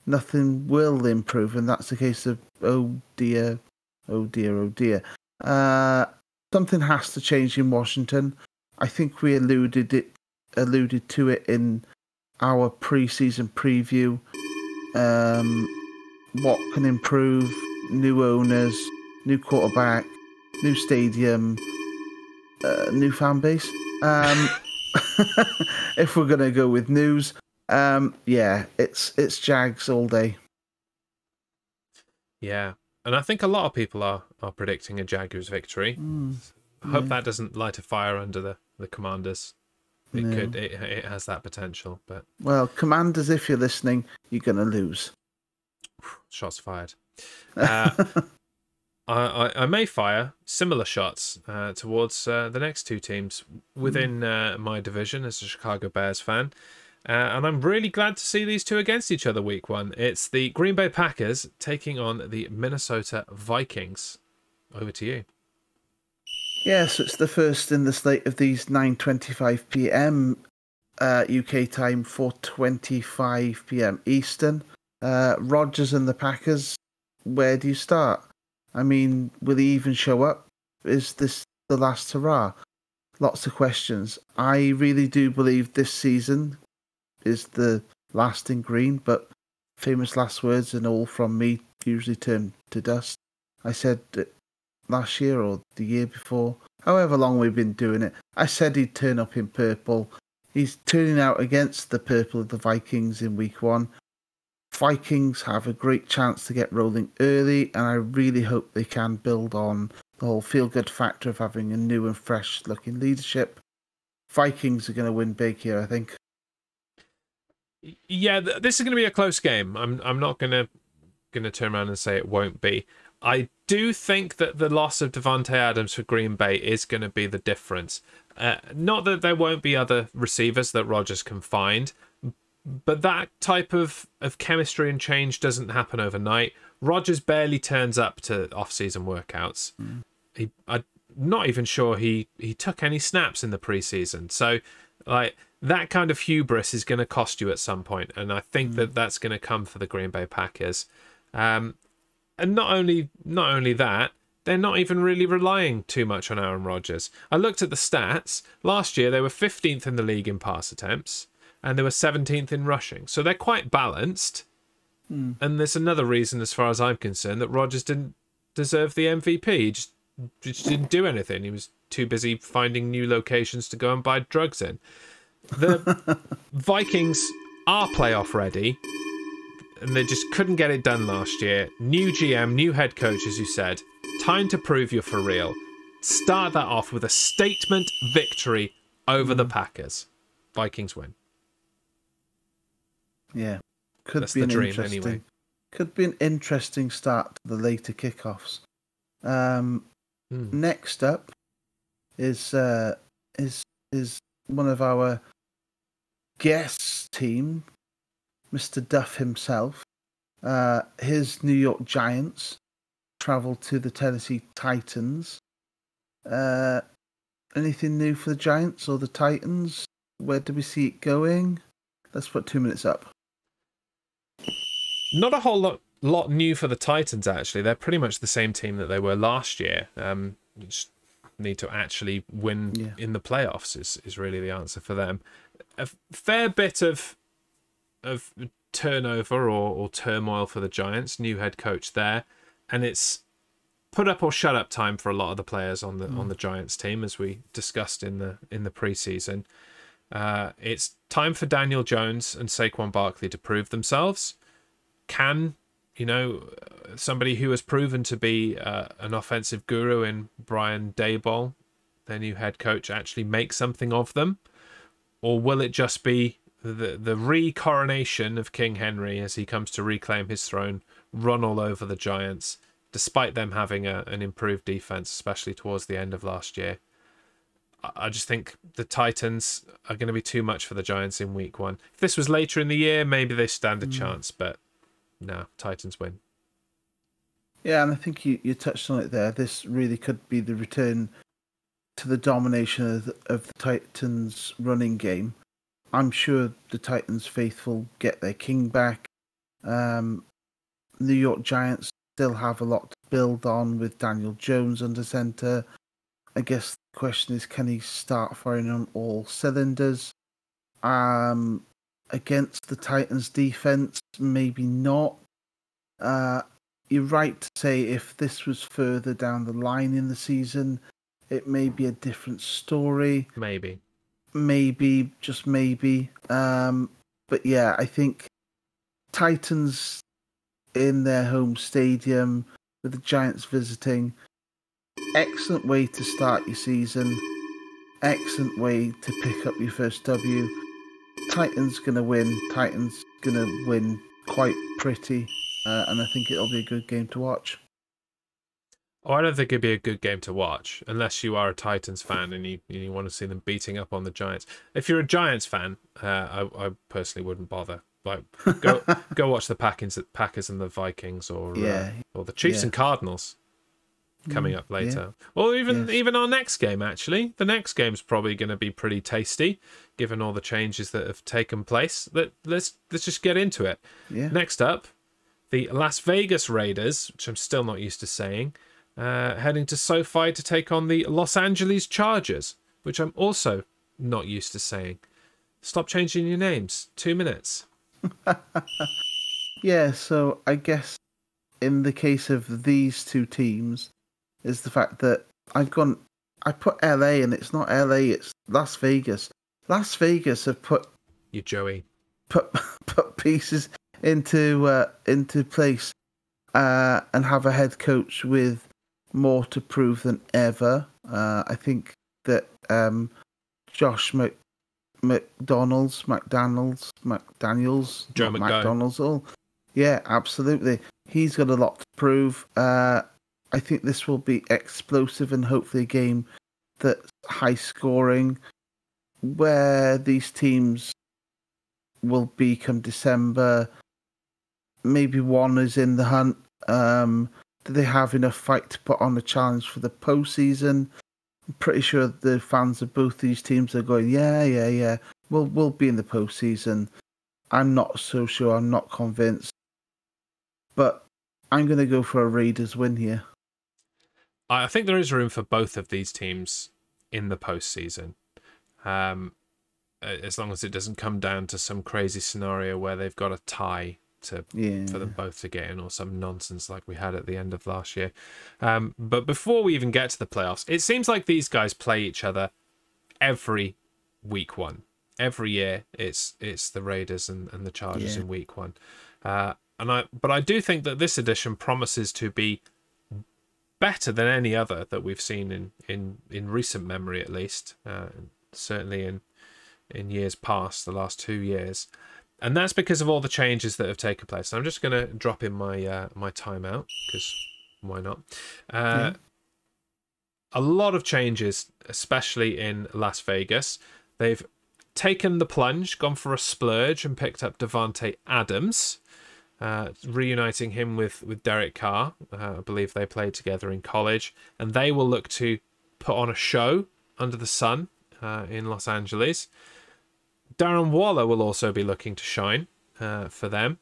[SPEAKER 1] nothing will improve, and that's the case of oh dear, oh dear, oh dear. Uh, something has to change in Washington. I think we alluded it alluded to it in our preseason preview. Um, what can improve? New owners, new quarterback, new stadium, uh, new fan base. Um, if we're gonna go with news, um, yeah, it's it's Jags all day.
[SPEAKER 2] Yeah, and I think a lot of people are are predicting a Jaguars victory.
[SPEAKER 1] Mm,
[SPEAKER 2] I hope
[SPEAKER 1] yeah.
[SPEAKER 2] that doesn't light a fire under the the Commanders. It
[SPEAKER 1] No.
[SPEAKER 2] could. It, it has that potential, but
[SPEAKER 1] Well, commanders, if you're listening, you're gonna lose.
[SPEAKER 2] shots fired. Uh, I, I, I may fire similar shots uh, towards uh, the next two teams within uh, my division as a Chicago Bears fan. Uh, and I'm really glad to see these two against each other week one. It's the Green Bay Packers taking on the Minnesota Vikings. Over to you.
[SPEAKER 1] Yeah, so it's the first in the slate of these 9:25 p.m. Uh, UK time, 4:25 p.m. Eastern. Uh, Rodgers and the Packers. Where do you start? I mean, will he even show up? Is this the last hurrah? Lots of questions. I really do believe this season is the last in green, but famous last words and all from me usually turn to dust. I said last year or the year before, however long we've been doing it. I said he'd turn up in purple. He's turning out against the purple of the Vikings in week one. Vikings have a great chance to get rolling early, and I really hope they can build on the whole feel good factor of having a new and fresh looking leadership. Vikings are going to win big here, I think.
[SPEAKER 2] Yeah, th- this is going to be a close game. I'm I'm not going to going to turn around and say it won't be. I do think that the loss of Davante Adams for Green Bay is going to be the difference. Uh, not that there won't be other receivers that Rodgers can find, but that type of, of chemistry and change doesn't happen overnight. Rodgers barely turns up to off-season workouts. He, I'm not even sure he he took any snaps in the preseason. So, like that kind of hubris is going to cost you at some point, and I think that that's going to come for the Green Bay Packers. Um, and not only not only that, they're not even really relying too much on Aaron Rodgers. I looked at the stats. Last year they were 15th in the league in pass attempts and they were 17th in rushing. So they're quite balanced. Hmm. And there's another reason as far as I'm concerned that Rodgers didn't deserve the MVP. He just, just didn't do anything. He was too busy finding new locations to go and buy drugs in. The Vikings are playoff ready and they just couldn't get it done last year. New GM, new head coach, as you said. Time to prove you're for real. Start that off with a statement victory over the hmm. Packers. Vikings win.
[SPEAKER 1] Yeah, could
[SPEAKER 2] That's
[SPEAKER 1] be an
[SPEAKER 2] dream,
[SPEAKER 1] interesting.
[SPEAKER 2] anyway.
[SPEAKER 1] Could be an interesting start to the later kickoffs. Um,
[SPEAKER 2] Hmm.
[SPEAKER 1] Next up is uh, is is one of our guest team, Mr. Duff himself. Uh, his New York Giants travel to the Tennessee Titans Uh, anything new for the Giants or the Titans? Where do we see it going? Let's put two minutes up.
[SPEAKER 2] Not a whole lot lot new for the Titans actually. They're pretty much the same team that they were last year. Um, just need to actually win
[SPEAKER 1] Yeah.
[SPEAKER 2] in the playoffs is, is really the answer for them. A fair bit of of turnover or, or turmoil for the Giants. New head coach there, and it's put up or shut up time for a lot of the players on the on the Giants team, as we discussed in the in the preseason. Uh, it's time for Daniel Jones and Saquon Barkley to prove themselves. Can you know somebody who has proven to be uh, an offensive guru in Brian Daboll, their new head coach, actually make something of them, or will it just be the the re-coronation of King Henry as he comes to reclaim his throne, run all over the Giants, despite them having a, an improved defense, especially towards the end of last year? I- I just think the Titans are going to be too much for the Giants in week one. If this was later in the year, maybe they stand a chance, but no, Titans win.
[SPEAKER 1] Yeah, and I think you, you touched on it there. This really could be the return to the domination of the, of the Titans' running game. I'm sure the Titans faithful get their king back. Um, New York Giants still have a lot to build on with Daniel Jones under center. I guess the question is, can he start firing on all cylinders? Um, against the Titans' defense, maybe not. Uh, you're right to say if this was further down the line in the season, it may be a different story.
[SPEAKER 2] Maybe.
[SPEAKER 1] Maybe, just maybe. Um, but yeah, I think Titans in their home stadium with the Giants visiting. Excellent way to start your season. Excellent way to pick up your first W. Titans gonna win. Titans gonna win quite pretty, uh, and I think it'll be a good game to watch.
[SPEAKER 2] Oh, I don't think it'd be a good game to watch unless you are a Titans fan and you you want to see them beating up on the Giants. If you're a Giants fan, uh, I I personally wouldn't bother. Like go go watch the Packers Packers and the Vikings or
[SPEAKER 1] Yeah.
[SPEAKER 2] uh, or the Chiefs
[SPEAKER 1] Yeah.
[SPEAKER 2] and Cardinals coming
[SPEAKER 1] Mm,
[SPEAKER 2] up
[SPEAKER 1] yeah.
[SPEAKER 2] later. Or even
[SPEAKER 1] Yes.
[SPEAKER 2] even our next game actually. The next game's probably going to be pretty tasty given all the changes that have taken place. Let let's let's just get into it.
[SPEAKER 1] Yeah.
[SPEAKER 2] Next up, the Las Vegas Raiders, which I'm still not used to saying, uh, heading to SoFi to take on the Los Angeles Chargers, which I'm also not used to saying. Stop changing your names. Two minutes.
[SPEAKER 1] Yeah, so I guess in the case of these two teams, is the fact that I've gone, I put LA and it's not LA, it's Las Vegas. Las Vegas have put
[SPEAKER 2] You Joey.
[SPEAKER 1] put put pieces into uh, into place uh, and have a head coach with more to prove than ever. Uh, I think that um, Josh Mc, McDonald's, McDonald's, McDaniels,
[SPEAKER 2] Joe.
[SPEAKER 1] McDonald's. All yeah, absolutely. He's got a lot to prove. Uh, I think this will be explosive and hopefully a game that's high scoring, where these teams will be come December. Maybe one is in the hunt. Um, do they have enough fight to put on a challenge for the postseason? I'm pretty sure the fans of both these teams are going, yeah, yeah, yeah. We'll we'll be in the postseason. I'm not so sure. I'm not convinced, but I'm going to go for a Raiders win here.
[SPEAKER 2] I think there is room for both of these teams in the postseason. Um, as long as it doesn't come down to some crazy scenario where they've got a tie to
[SPEAKER 1] Yeah.
[SPEAKER 2] for them both to get in or some nonsense like we had at the end of last year. Um, but before we even get to the playoffs, it seems like these guys play each other every week one. Every year it's it's the Raiders and, and the Chargers
[SPEAKER 1] Yeah.
[SPEAKER 2] in week one. Uh, and I but I do think that this edition promises to be better than any other that we've seen in in, in recent memory at least. Uh, certainly in in years past, the last two years and that's because of all the changes that have taken place. I'm just going to drop in my uh, my timeout because why not? Uh,
[SPEAKER 1] Yeah.
[SPEAKER 2] A lot of changes, especially in Las Vegas. They've taken the plunge, gone for a splurge, and picked up Davante Adams, uh, reuniting him with with Derek Carr. Uh, I believe they played together in college, and they will look to put on a show under the sun uh, in Los Angeles. Darren Waller will also be looking to shine uh, for them.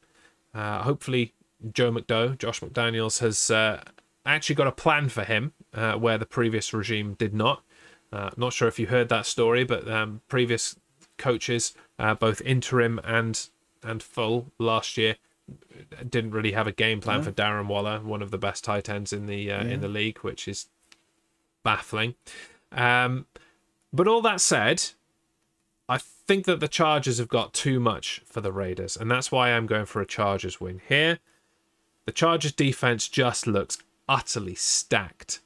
[SPEAKER 2] Uh, hopefully, Joe McDowell, Josh McDaniels, has uh, actually got a plan for him where the previous regime did not. Not sure if you heard that story, but um, previous coaches, both interim and and full last year, didn't really have a game plan for Darren Waller, one of the best tight ends in the yeah. in the league, which is baffling. Um, but all that said, I think that the Chargers have got too much for the Raiders, and that's why I'm going for a Chargers win here. The Chargers defense just looks utterly stacked.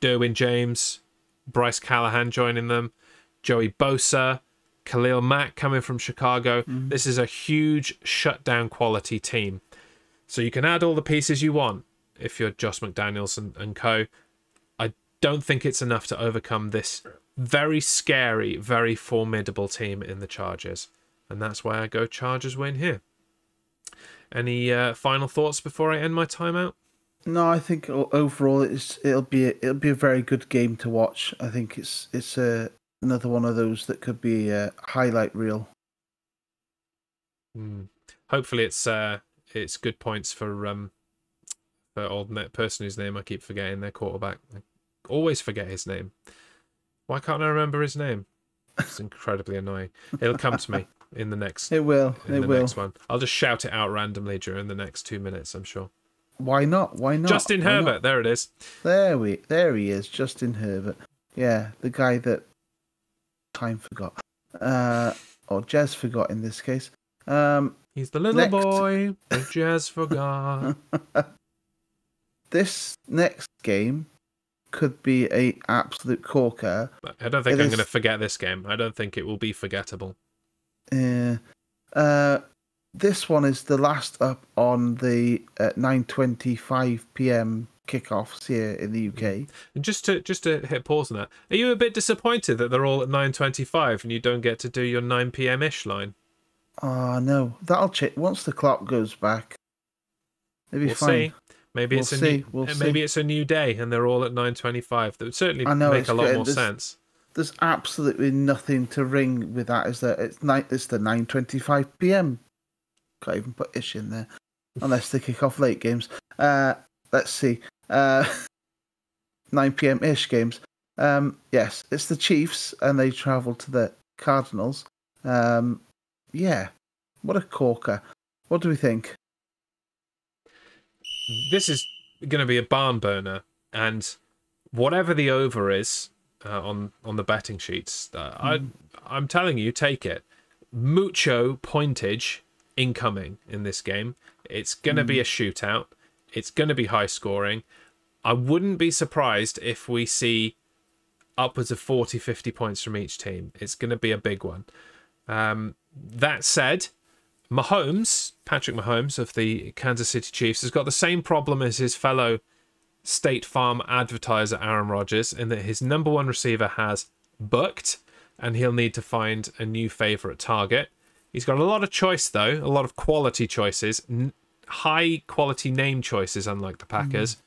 [SPEAKER 2] Derwin James, Bryce Callahan joining them, Joey Bosa, Khalil Mack coming from Chicago. Mm-hmm. This is a huge shutdown quality team. So you can add all the pieces you want if you're Josh McDaniels and, and co. I don't think it's enough to overcome this very scary, very formidable team in the Chargers. And that's why I go Chargers win here. Any uh, final thoughts before I end my timeout?
[SPEAKER 1] No, I think overall it's it'll be a, it'll be a very good game to watch. I think it's it's a another one of those that could be a highlight reel.
[SPEAKER 2] Mm. Hopefully, it's uh it's good points for um for old person whose name I keep forgetting. Their quarterback, I always forget his name. Why can't I remember his name? It's incredibly annoying. It'll come to me in the next.
[SPEAKER 1] It will. It will.
[SPEAKER 2] next one. I'll just shout it out randomly during the next two minutes. I'm sure.
[SPEAKER 1] Why not? Why not?
[SPEAKER 2] Justin
[SPEAKER 1] Why
[SPEAKER 2] Herbert.
[SPEAKER 1] Not?
[SPEAKER 2] There it is.
[SPEAKER 1] There we. There he is. Justin Herbert. Yeah, the guy that time forgot, uh, or Jez forgot in this case. Um,
[SPEAKER 2] He's the little next... boy that Jez forgot.
[SPEAKER 1] this next game could be a absolute corker.
[SPEAKER 2] I don't think it I'm is... going to forget this game. I don't think it will be forgettable.
[SPEAKER 1] Yeah. Uh, uh, this one is the last up on the uh, 9:25 p.m. kickoffs here in the UK.
[SPEAKER 2] And just to just to hit pause on that, are you a bit disappointed that they're all at 9:25 and you don't get to do your 9 p.m. ish line?
[SPEAKER 1] Ah, uh, no, that'll check once the clock goes back. Maybe
[SPEAKER 2] we'll
[SPEAKER 1] fine.
[SPEAKER 2] See. Maybe
[SPEAKER 1] we'll
[SPEAKER 2] it's a
[SPEAKER 1] see.
[SPEAKER 2] new,
[SPEAKER 1] we'll
[SPEAKER 2] maybe
[SPEAKER 1] see.
[SPEAKER 2] it's a new day and they're all at 9:25. That would certainly
[SPEAKER 1] know,
[SPEAKER 2] make a lot
[SPEAKER 1] good.
[SPEAKER 2] more
[SPEAKER 1] there's,
[SPEAKER 2] sense.
[SPEAKER 1] There's absolutely nothing to ring with that. Is that it's night? It's the 9:25 p.m. Can't even put ish in there, unless they kick off late games. Uh, let's see. Uh, 9 p.m. ish games. Um, yes, it's the Chiefs, and they travel to the Cardinals. Um, yeah, what a corker. What do we think?
[SPEAKER 2] This is going to be a barn burner, and whatever the over is uh, on on the betting sheets, uh, mm. I I'm telling you, take it. Mucho pointage incoming in this game. It's going to mm. be a shootout. It's going to be high scoring. I wouldn't be surprised if we see upwards of 40, 50 points from each team. It's going to be a big one. Um, that said, Mahomes, Patrick Mahomes of the Kansas City Chiefs, has got the same problem as his fellow State Farm advertiser Aaron Rodgers in that his number one receiver has booked and he'll need to find a new favorite target. He's got a lot of choice though, a lot of quality choices, n- high quality name choices, unlike the Packers. Mm.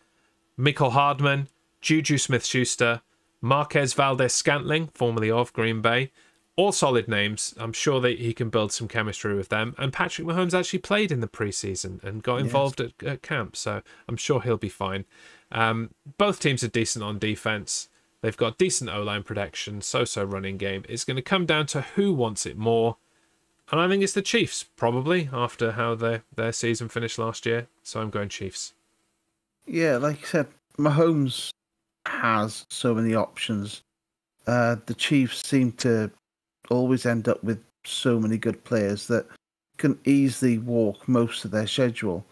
[SPEAKER 2] Mecole Hardman, Juju Smith Schuster, Marquez Valdes Scantling, formerly of Green Bay. All solid names. I'm sure that he can build some chemistry with them. And Patrick Mahomes actually played in the preseason and got involved yes. at, at, camp, so I'm sure he'll be fine. Um, both teams are decent on defense. They've got decent O line protection, so so running game. It's going to come down to who wants it more. And I think it's the Chiefs, probably, after how their, their season finished last year. So I'm going Chiefs.
[SPEAKER 1] Yeah, like I said, Mahomes has so many options. Uh, the Chiefs seem to always end up with so many good players that can easily walk most of their schedule.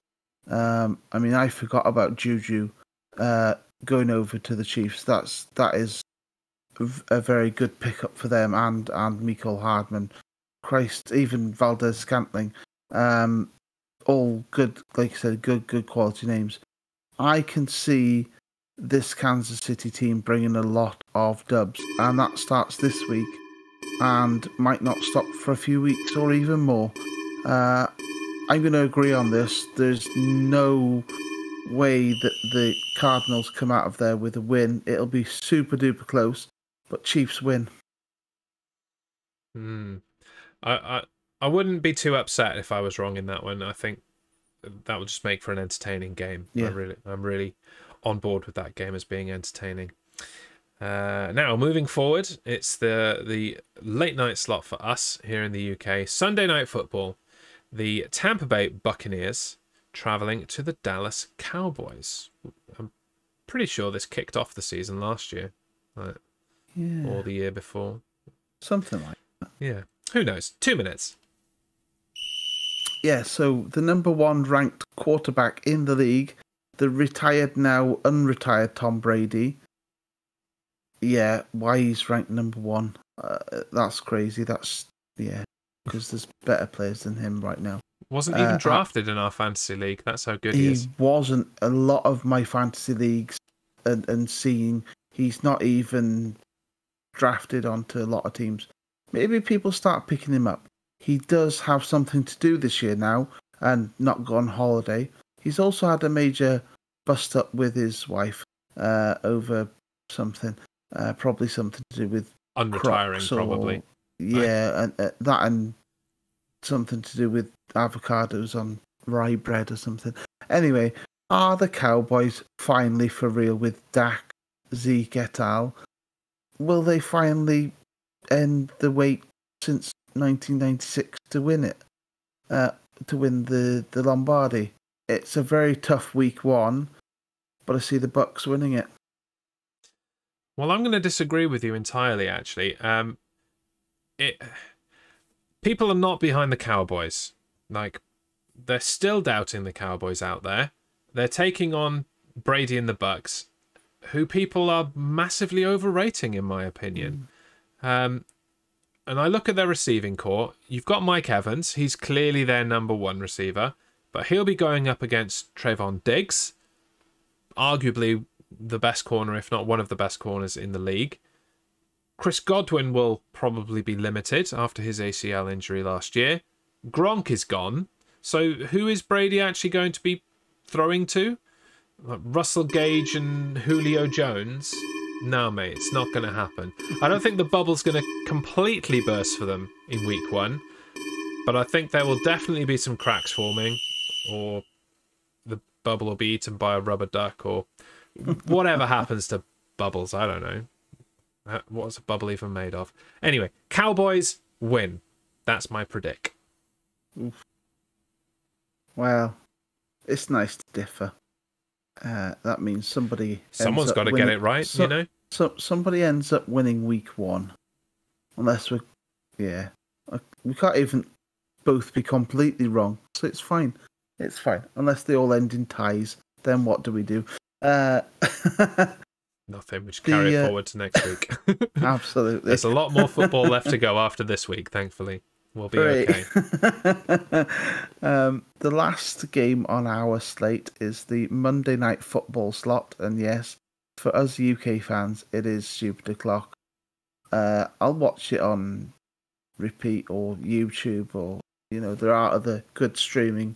[SPEAKER 1] Um, I mean, I forgot about Juju uh, going over to the Chiefs. That's that is a very good pickup for them and and Mecole Hardman Christ, even Valdes Scantling, um, all good, like I said, good, good quality names. I can see this Kansas City team bringing a lot of dubs, and that starts this week and might not stop for a few weeks or even more. Uh, I'm going to agree on this. There's no way that the Cardinals come out of there with a win. It'll be super duper close, but Chiefs win.
[SPEAKER 2] Hmm. I, I I wouldn't be too upset if I was wrong in that one. I think that will just make for an entertaining game.
[SPEAKER 1] Yeah.
[SPEAKER 2] I really, I'm really on board with that game as being entertaining. Uh, now moving forward, it's the the late night slot for us here in the UK. Sunday night football. The Tampa Bay Buccaneers traveling to the Dallas Cowboys. I'm pretty sure this kicked off the season last year, like,
[SPEAKER 1] Yeah,
[SPEAKER 2] or the year before.
[SPEAKER 1] something like. That.
[SPEAKER 2] Yeah, who knows? Two minutes.
[SPEAKER 1] Yeah, so the number one ranked quarterback in the league, the retired now unretired Tom Brady. Yeah, why he's ranked number one? Uh, that's crazy. That's yeah, because there's better players than him right now.
[SPEAKER 2] Wasn't even
[SPEAKER 1] Uh,
[SPEAKER 2] drafted in our fantasy league. That's how good he, is.
[SPEAKER 1] he
[SPEAKER 2] is.
[SPEAKER 1] wasn't a lot of my fantasy leagues and, and seeing he's not even drafted onto a lot of teams. Maybe people start picking him up. He does have something to do this year now and not go on holiday. He's also had a major bust up with his wife uh, over something, uh, probably something to do with
[SPEAKER 2] Unretiring,
[SPEAKER 1] or-
[SPEAKER 2] probably.
[SPEAKER 1] Yeah, and uh, that and something to do with avocados on rye bread or something. Anyway, are the Cowboys finally for real with Dak, Zeke et al? Will they finally end the wait since 1996 to win it? Uh, to win the, the Lombardi. It's a very tough week one, but I see the Bucks winning it.
[SPEAKER 2] Well, I'm going to disagree with you entirely. Actually, um, it people are not behind the Cowboys. Like they're still doubting the Cowboys out there. They're taking on Brady and the Bucks, who people are massively overrating, in my opinion. Um, and I look at their receiving corps. You've got Mike Evans. He's clearly their number one receiver, but he'll be going up against Trevon Diggs, arguably the best corner, if not one of the best corners in the league. Chris Godwin will probably be limited after his ACL injury last year. Gronk is gone. So who is Brady actually going to be throwing to? Russell Gage and Julio Jones? No, mate, it's not going to happen. I don't think the bubble's going to completely burst for them in week one, but I think there will definitely be some cracks forming, or the bubble will be eaten by a rubber duck, or whatever happens to bubbles. I don't know. Uh, What's a bubble even made of? Anyway, Cowboys win. That's my predict.
[SPEAKER 1] Well, it's nice to differ. Uh, that means somebody.
[SPEAKER 2] Someone's got to get it right,
[SPEAKER 1] so-
[SPEAKER 2] you know?
[SPEAKER 1] So somebody ends up winning week one, unless we, yeah, we can't even both be completely wrong. So it's fine. It's fine unless they all end in ties. Then what do we do? Uh,
[SPEAKER 2] Nothing. We should carry
[SPEAKER 1] The,
[SPEAKER 2] it
[SPEAKER 1] uh,
[SPEAKER 2] forward to next week.
[SPEAKER 1] absolutely.
[SPEAKER 2] There's a lot more football left to go after this week, thankfully. We'll be okay.
[SPEAKER 1] um, the last game on our slate is the Monday night football slot, and yes, for us UK fans, it is stupid o'clock. Uh, I'll watch it on repeat or YouTube, or you know, there are other good streaming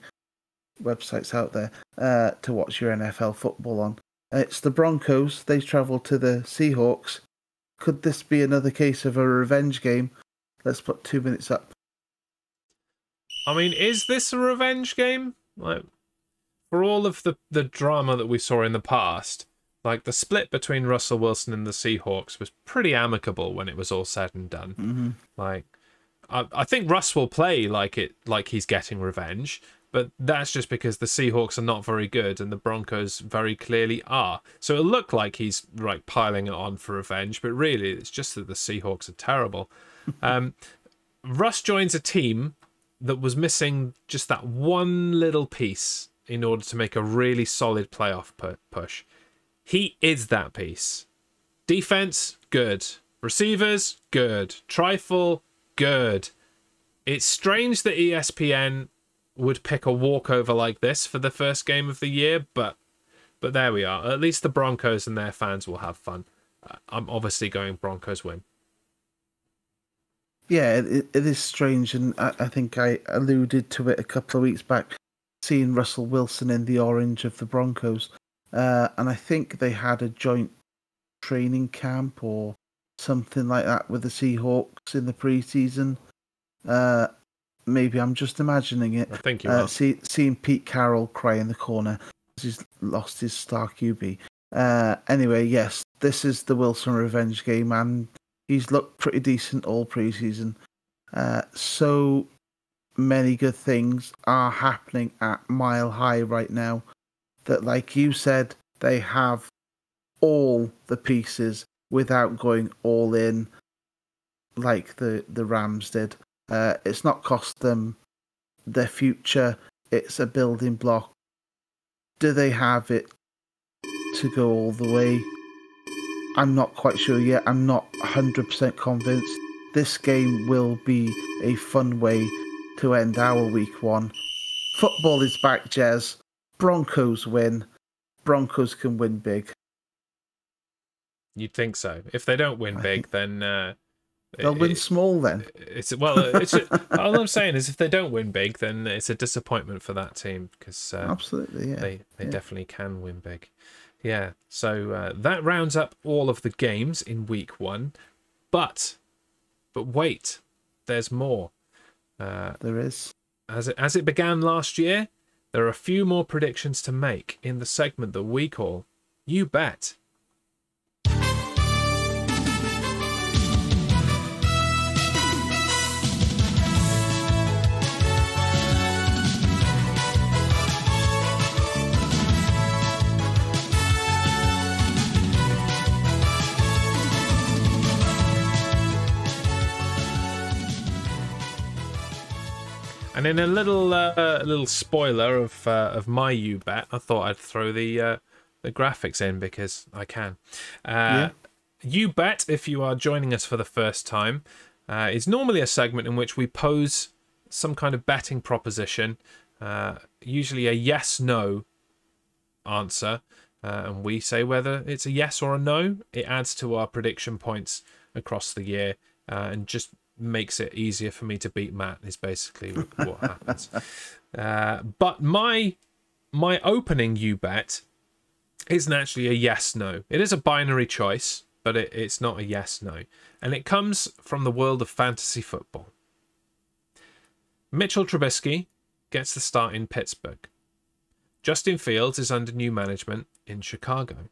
[SPEAKER 1] websites out there uh, to watch your NFL football on. It's the Broncos. They travel to the Seahawks. Could this be another case of a revenge game? Let's put two minutes up.
[SPEAKER 2] I mean, is this a revenge game? Like, for all of the, the drama that we saw in the past, like the split between Russell Wilson and the Seahawks was pretty amicable when it was all said and done.
[SPEAKER 1] Mm-hmm.
[SPEAKER 2] Like, I, I think Russ will play like it, like he's getting revenge, but that's just because the Seahawks are not very good and the Broncos very clearly are. So it looked like he's like piling it on for revenge, but really it's just that the Seahawks are terrible. um, Russ joins a team that was missing just that one little piece in order to make a really solid playoff pu- push. He is that piece. Defense, good. Receivers, good. Trifle, good. It's strange that ESPN would pick a walkover like this for the first game of the year, but but there we are. At least the Broncos and their fans will have fun. Uh, I'm obviously going Broncos win.
[SPEAKER 1] Yeah, it, it is strange, and I, I think I alluded to it a couple of weeks back. seeing Russell Wilson in the orange of the Broncos. Uh, and I think they had a joint training camp or something like that with the Seahawks in the preseason. Uh, maybe I'm just imagining it.
[SPEAKER 2] I think you
[SPEAKER 1] Uh, see, seeing Pete Carroll cry in the corner he's lost his star QB. Uh, anyway, yes, this is the Wilson revenge game, and he's looked pretty decent all preseason. Uh, so many good things are happening at Mile High right now that, like you said, they have all the pieces without going all in like the, the Rams did. Uh, it's not cost them their future, it's a building block. Do they have it to go all the way? I'm not quite sure yet. I'm not 100% convinced. This game will be a fun way to end our week one. Football is back, Jez. Broncos win. Broncos can win big.
[SPEAKER 2] You'd think so. If they don't win big, then uh,
[SPEAKER 1] They'll
[SPEAKER 2] it-
[SPEAKER 1] win small then.
[SPEAKER 2] It's well, it's all I'm saying is if they don't win big, then it's a disappointment for that team because uh,
[SPEAKER 1] Absolutely, yeah.
[SPEAKER 2] they they
[SPEAKER 1] yeah.
[SPEAKER 2] definitely can win big. Yeah, so uh, that rounds up all of the games in week one, but but wait, there's more. Uh,
[SPEAKER 1] There is.
[SPEAKER 2] as it as it began last year, there are a few more predictions to make in the segment that we call "You Bet." And in a little uh, little spoiler of uh, of my you bet, I thought I'd throw the uh, the graphics in because I can. Uh, You bet if you are joining us for the first time uh, is normally a segment in which we pose some kind of betting proposition, uh, usually a yes no answer, uh, and we say whether it's a yes or a no. It adds to our prediction points across the year uh, and just makes it easier for me to beat Matt. Is basically what happens. Uh, but my my opening you bet isn't actually a yes no. It is a binary choice, but it, it's not a yes no, and it comes from the world of fantasy football. Mitchell Trubisky gets the start in Pittsburgh. Justin Fields is under new management in Chicago.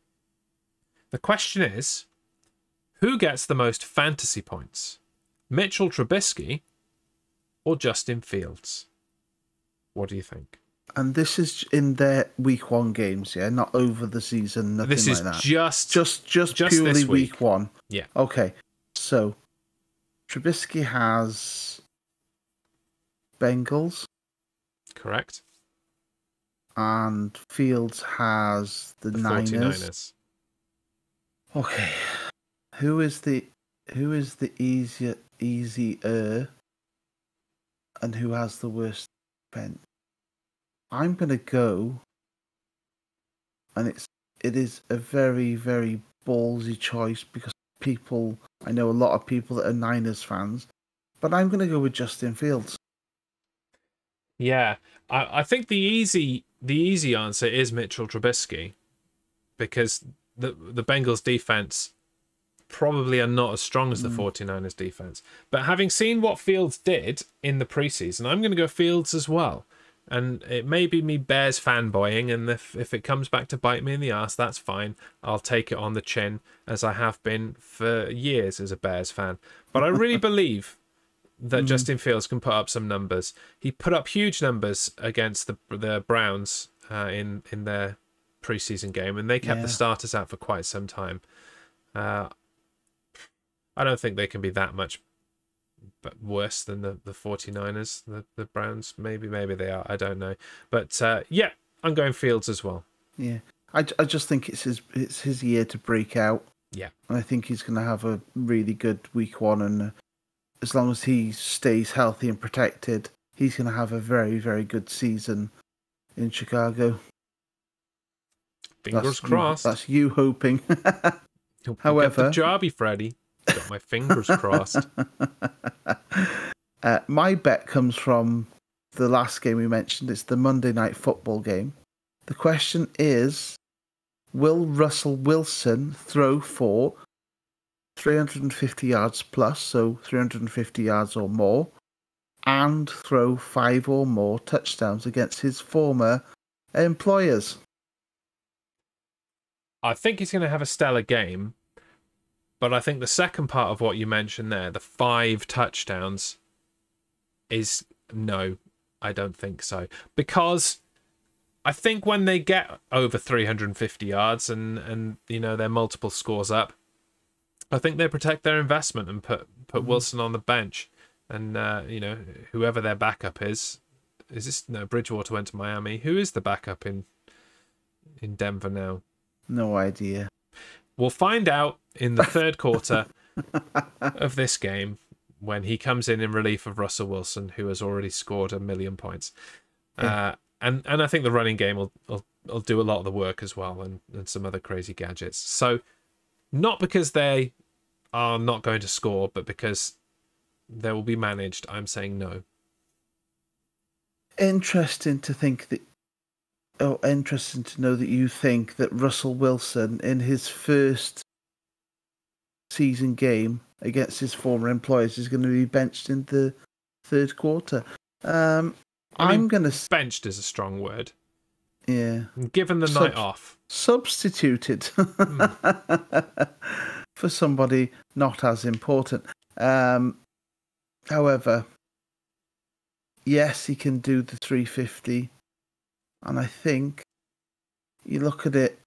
[SPEAKER 2] The question is who gets the most fantasy points? Mitchell Trubisky or Justin Fields? What do you think?
[SPEAKER 1] And this is in their week one games, yeah, not over the season, nothing
[SPEAKER 2] This
[SPEAKER 1] like that.
[SPEAKER 2] just
[SPEAKER 1] just just,
[SPEAKER 2] just
[SPEAKER 1] purely week.
[SPEAKER 2] week.
[SPEAKER 1] one.
[SPEAKER 2] Yeah.
[SPEAKER 1] Okay. So Trubisky has Bengals
[SPEAKER 2] correct.
[SPEAKER 1] and Fields has the,
[SPEAKER 2] The
[SPEAKER 1] Niners.
[SPEAKER 2] 49ers.
[SPEAKER 1] Okay. Who is the who is the easier easier and who has the worst bench? I'm gonna go and it's it is a very, very ballsy choice because people I know a lot of people that are Niners fans, but I'm gonna go with Justin Fields.
[SPEAKER 2] Yeah, I, I think the easy the easy answer is Mitchell Trubisky, because the the Bengals defense probably are not as strong as the 49ers defense. But having seen what Fields did in the preseason, I'm going to go Fields as well. And it may be me Bears fanboying, and if, if it comes back to bite me in the ass, that's fine. I'll take it on the chin, as I have been for years as a Bears fan. But I really believe that Justin Fields can put up some numbers. He put up huge numbers against the the Browns uh, in in their preseason game, and they kept
[SPEAKER 1] Yeah.
[SPEAKER 2] the starters out for quite some time. Uh, I don't think they can be that much but worse than the, the 49ers, the, the Browns. Maybe, maybe they are. I don't know. But uh, yeah, I'm going Fields as well.
[SPEAKER 1] Yeah. I, I just think it's his it's his year to break out.
[SPEAKER 2] Yeah.
[SPEAKER 1] And I think he's going to have a really good week one. And uh, as long as he stays healthy and protected, he's going to have a very, very good season in Chicago.
[SPEAKER 2] Fingers
[SPEAKER 1] That's you-
[SPEAKER 2] crossed.
[SPEAKER 1] that's you hoping. However-
[SPEAKER 2] the jobby, Freddie. Got my fingers crossed.
[SPEAKER 1] uh, my bet comes from the last game we mentioned. It's the Monday night football game. The question is Will Russell Wilson throw for 350 yards plus, so 350 yards or more, and throw five or more touchdowns against his former employers?
[SPEAKER 2] I think he's going to have a stellar game, but I think the second part of what you mentioned there, the five touchdowns, is no, I don't think so. Because I think when they get over 350 yards and and you know their multiple scores up, I think they protect their investment and put put mm-hmm. Wilson on the bench, and uh, you know whoever their backup is, is this no Bridgewater went to Miami. Who is the backup in in Denver now?
[SPEAKER 1] No idea.
[SPEAKER 2] We'll find out in the third quarter of this game when he comes in in relief of Russell Wilson, who has already scored a million points. Yeah. Uh, and and I think the running game will, will, will do a lot of the work as well, and, and some other crazy gadgets. So, not because they are not going to score, but because they will be managed. I'm saying no.
[SPEAKER 1] Interesting to think that. Oh, interesting to know that you think that Russell Wilson, in his first season game against his former employers, is going to be benched in the third quarter. Um, I am going to.
[SPEAKER 2] Benched is a strong word.
[SPEAKER 1] Yeah.
[SPEAKER 2] Given the Sub- night off.
[SPEAKER 1] Substituted mm. for somebody not as important. Um, however, yes, he can do the 350. And I think you look at it,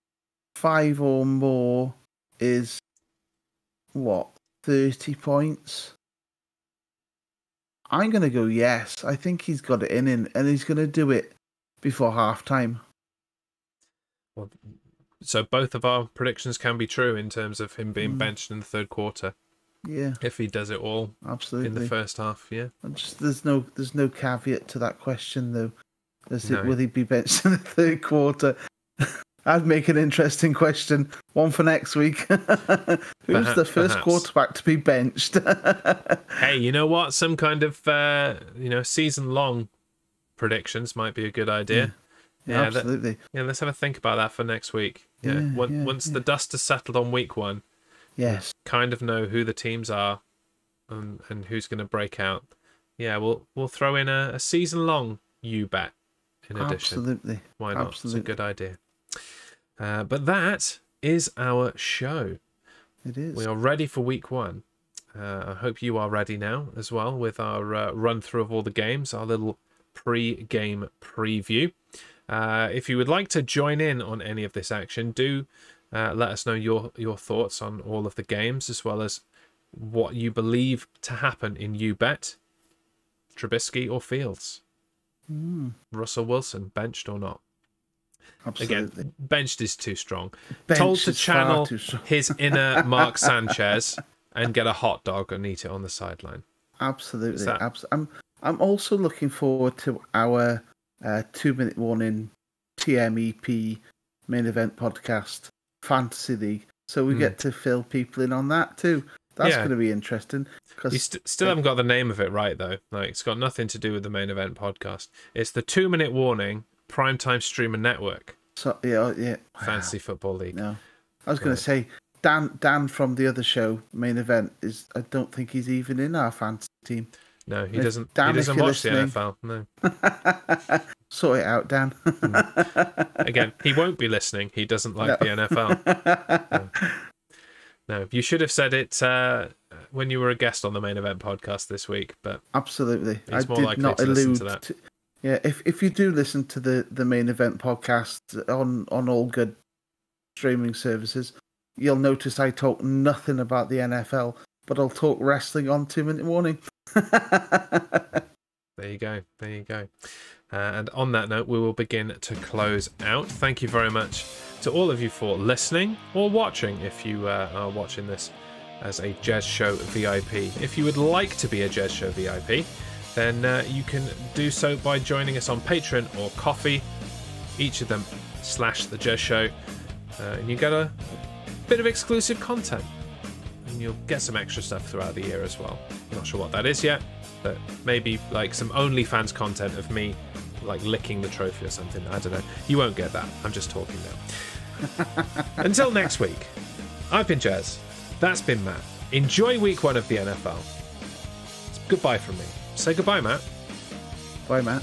[SPEAKER 1] five or more is what, 30 points? I'm going to go yes. I think he's got it in him, and he's going to do it before half time.
[SPEAKER 2] Well, so both of our predictions can be true in terms of him being mm. benched in the third quarter.
[SPEAKER 1] Yeah.
[SPEAKER 2] If he does it all
[SPEAKER 1] absolutely
[SPEAKER 2] in the first half, yeah.
[SPEAKER 1] Just, there's no there's no caveat to that question though. No. it will he be benched in the third quarter? I'd make an interesting question. One for next week. Who's perhaps, the first perhaps. quarterback to be benched?
[SPEAKER 2] hey, you know what? Some kind of uh, you know season long predictions might be a good idea.
[SPEAKER 1] Yeah, yeah absolutely.
[SPEAKER 2] That, yeah, let's have a think about that for next week. Yeah, yeah, once, yeah once the dust has settled on week one,
[SPEAKER 1] yes,
[SPEAKER 2] kind of know who the teams are and and who's going to break out. Yeah, we'll we'll throw in a, a season long you bet in addition.
[SPEAKER 1] Absolutely.
[SPEAKER 2] Why not? Absolutely. It's a good idea. Uh, but that is our show.
[SPEAKER 1] It is.
[SPEAKER 2] We are ready for week one. Uh, I hope you are ready now as well with our uh, run through of all the games, our little pre game preview. Uh, if you would like to join in on any of this action, do uh, let us know your, your thoughts on all of the games as well as what you believe to happen in You Bet, Trubisky or Fields,
[SPEAKER 1] mm.
[SPEAKER 2] Russell Wilson, benched or not.
[SPEAKER 1] Absolutely.
[SPEAKER 2] Again, benched is too strong. Bench Told to channel his inner Mark Sanchez and get a hot dog and eat it on the sideline.
[SPEAKER 1] Absolutely. That... Abs- I'm I'm also looking forward to our uh, two minute warning TMEP main event podcast fantasy league. So we mm. get to fill people in on that too. That's yeah. going to be interesting.
[SPEAKER 2] Cause you st- still haven't got the name of it right though. Like it's got nothing to do with the main event podcast. It's the two minute warning primetime streamer network.
[SPEAKER 1] So yeah, oh, yeah.
[SPEAKER 2] Fantasy Football League.
[SPEAKER 1] No, I was going to say Dan. Dan from the other show, main event, is. I don't think he's even in our fantasy team.
[SPEAKER 2] No, he doesn't. Dan, he doesn't watch the NFL. No.
[SPEAKER 1] sort it out, Dan.
[SPEAKER 2] Hmm. Again, he won't be listening. He doesn't like no. the NFL. No. No. you should have said it uh, when you were a guest on the main event podcast this week. But
[SPEAKER 1] absolutely, I did not allude to, to, yeah, if if you do listen to the the main event podcast on on all good streaming services, you'll notice I talk nothing about the NFL, but I'll talk wrestling on two minute warning.
[SPEAKER 2] there you go. There you go. Uh, and on that note, we will begin to close out. Thank you very much to all of you for listening or watching if you uh, are watching this as a Jazz Show VIP. If you would like to be a Jazz Show VIP, then uh, you can do so by joining us on Patreon or Ko-fi. Each of them slash the Jazz Show, uh, and you get a bit of exclusive content. and you'll get some extra stuff throughout the year as well. I'm not sure what that is yet, but maybe like some OnlyFans content of me like licking the trophy or something. I don't know. You won't get that. I'm just talking now. Until next week, I've been Jez. That's been Matt. Enjoy week one of the NFL. Goodbye from me. Say goodbye, Matt.
[SPEAKER 1] Bye, Matt.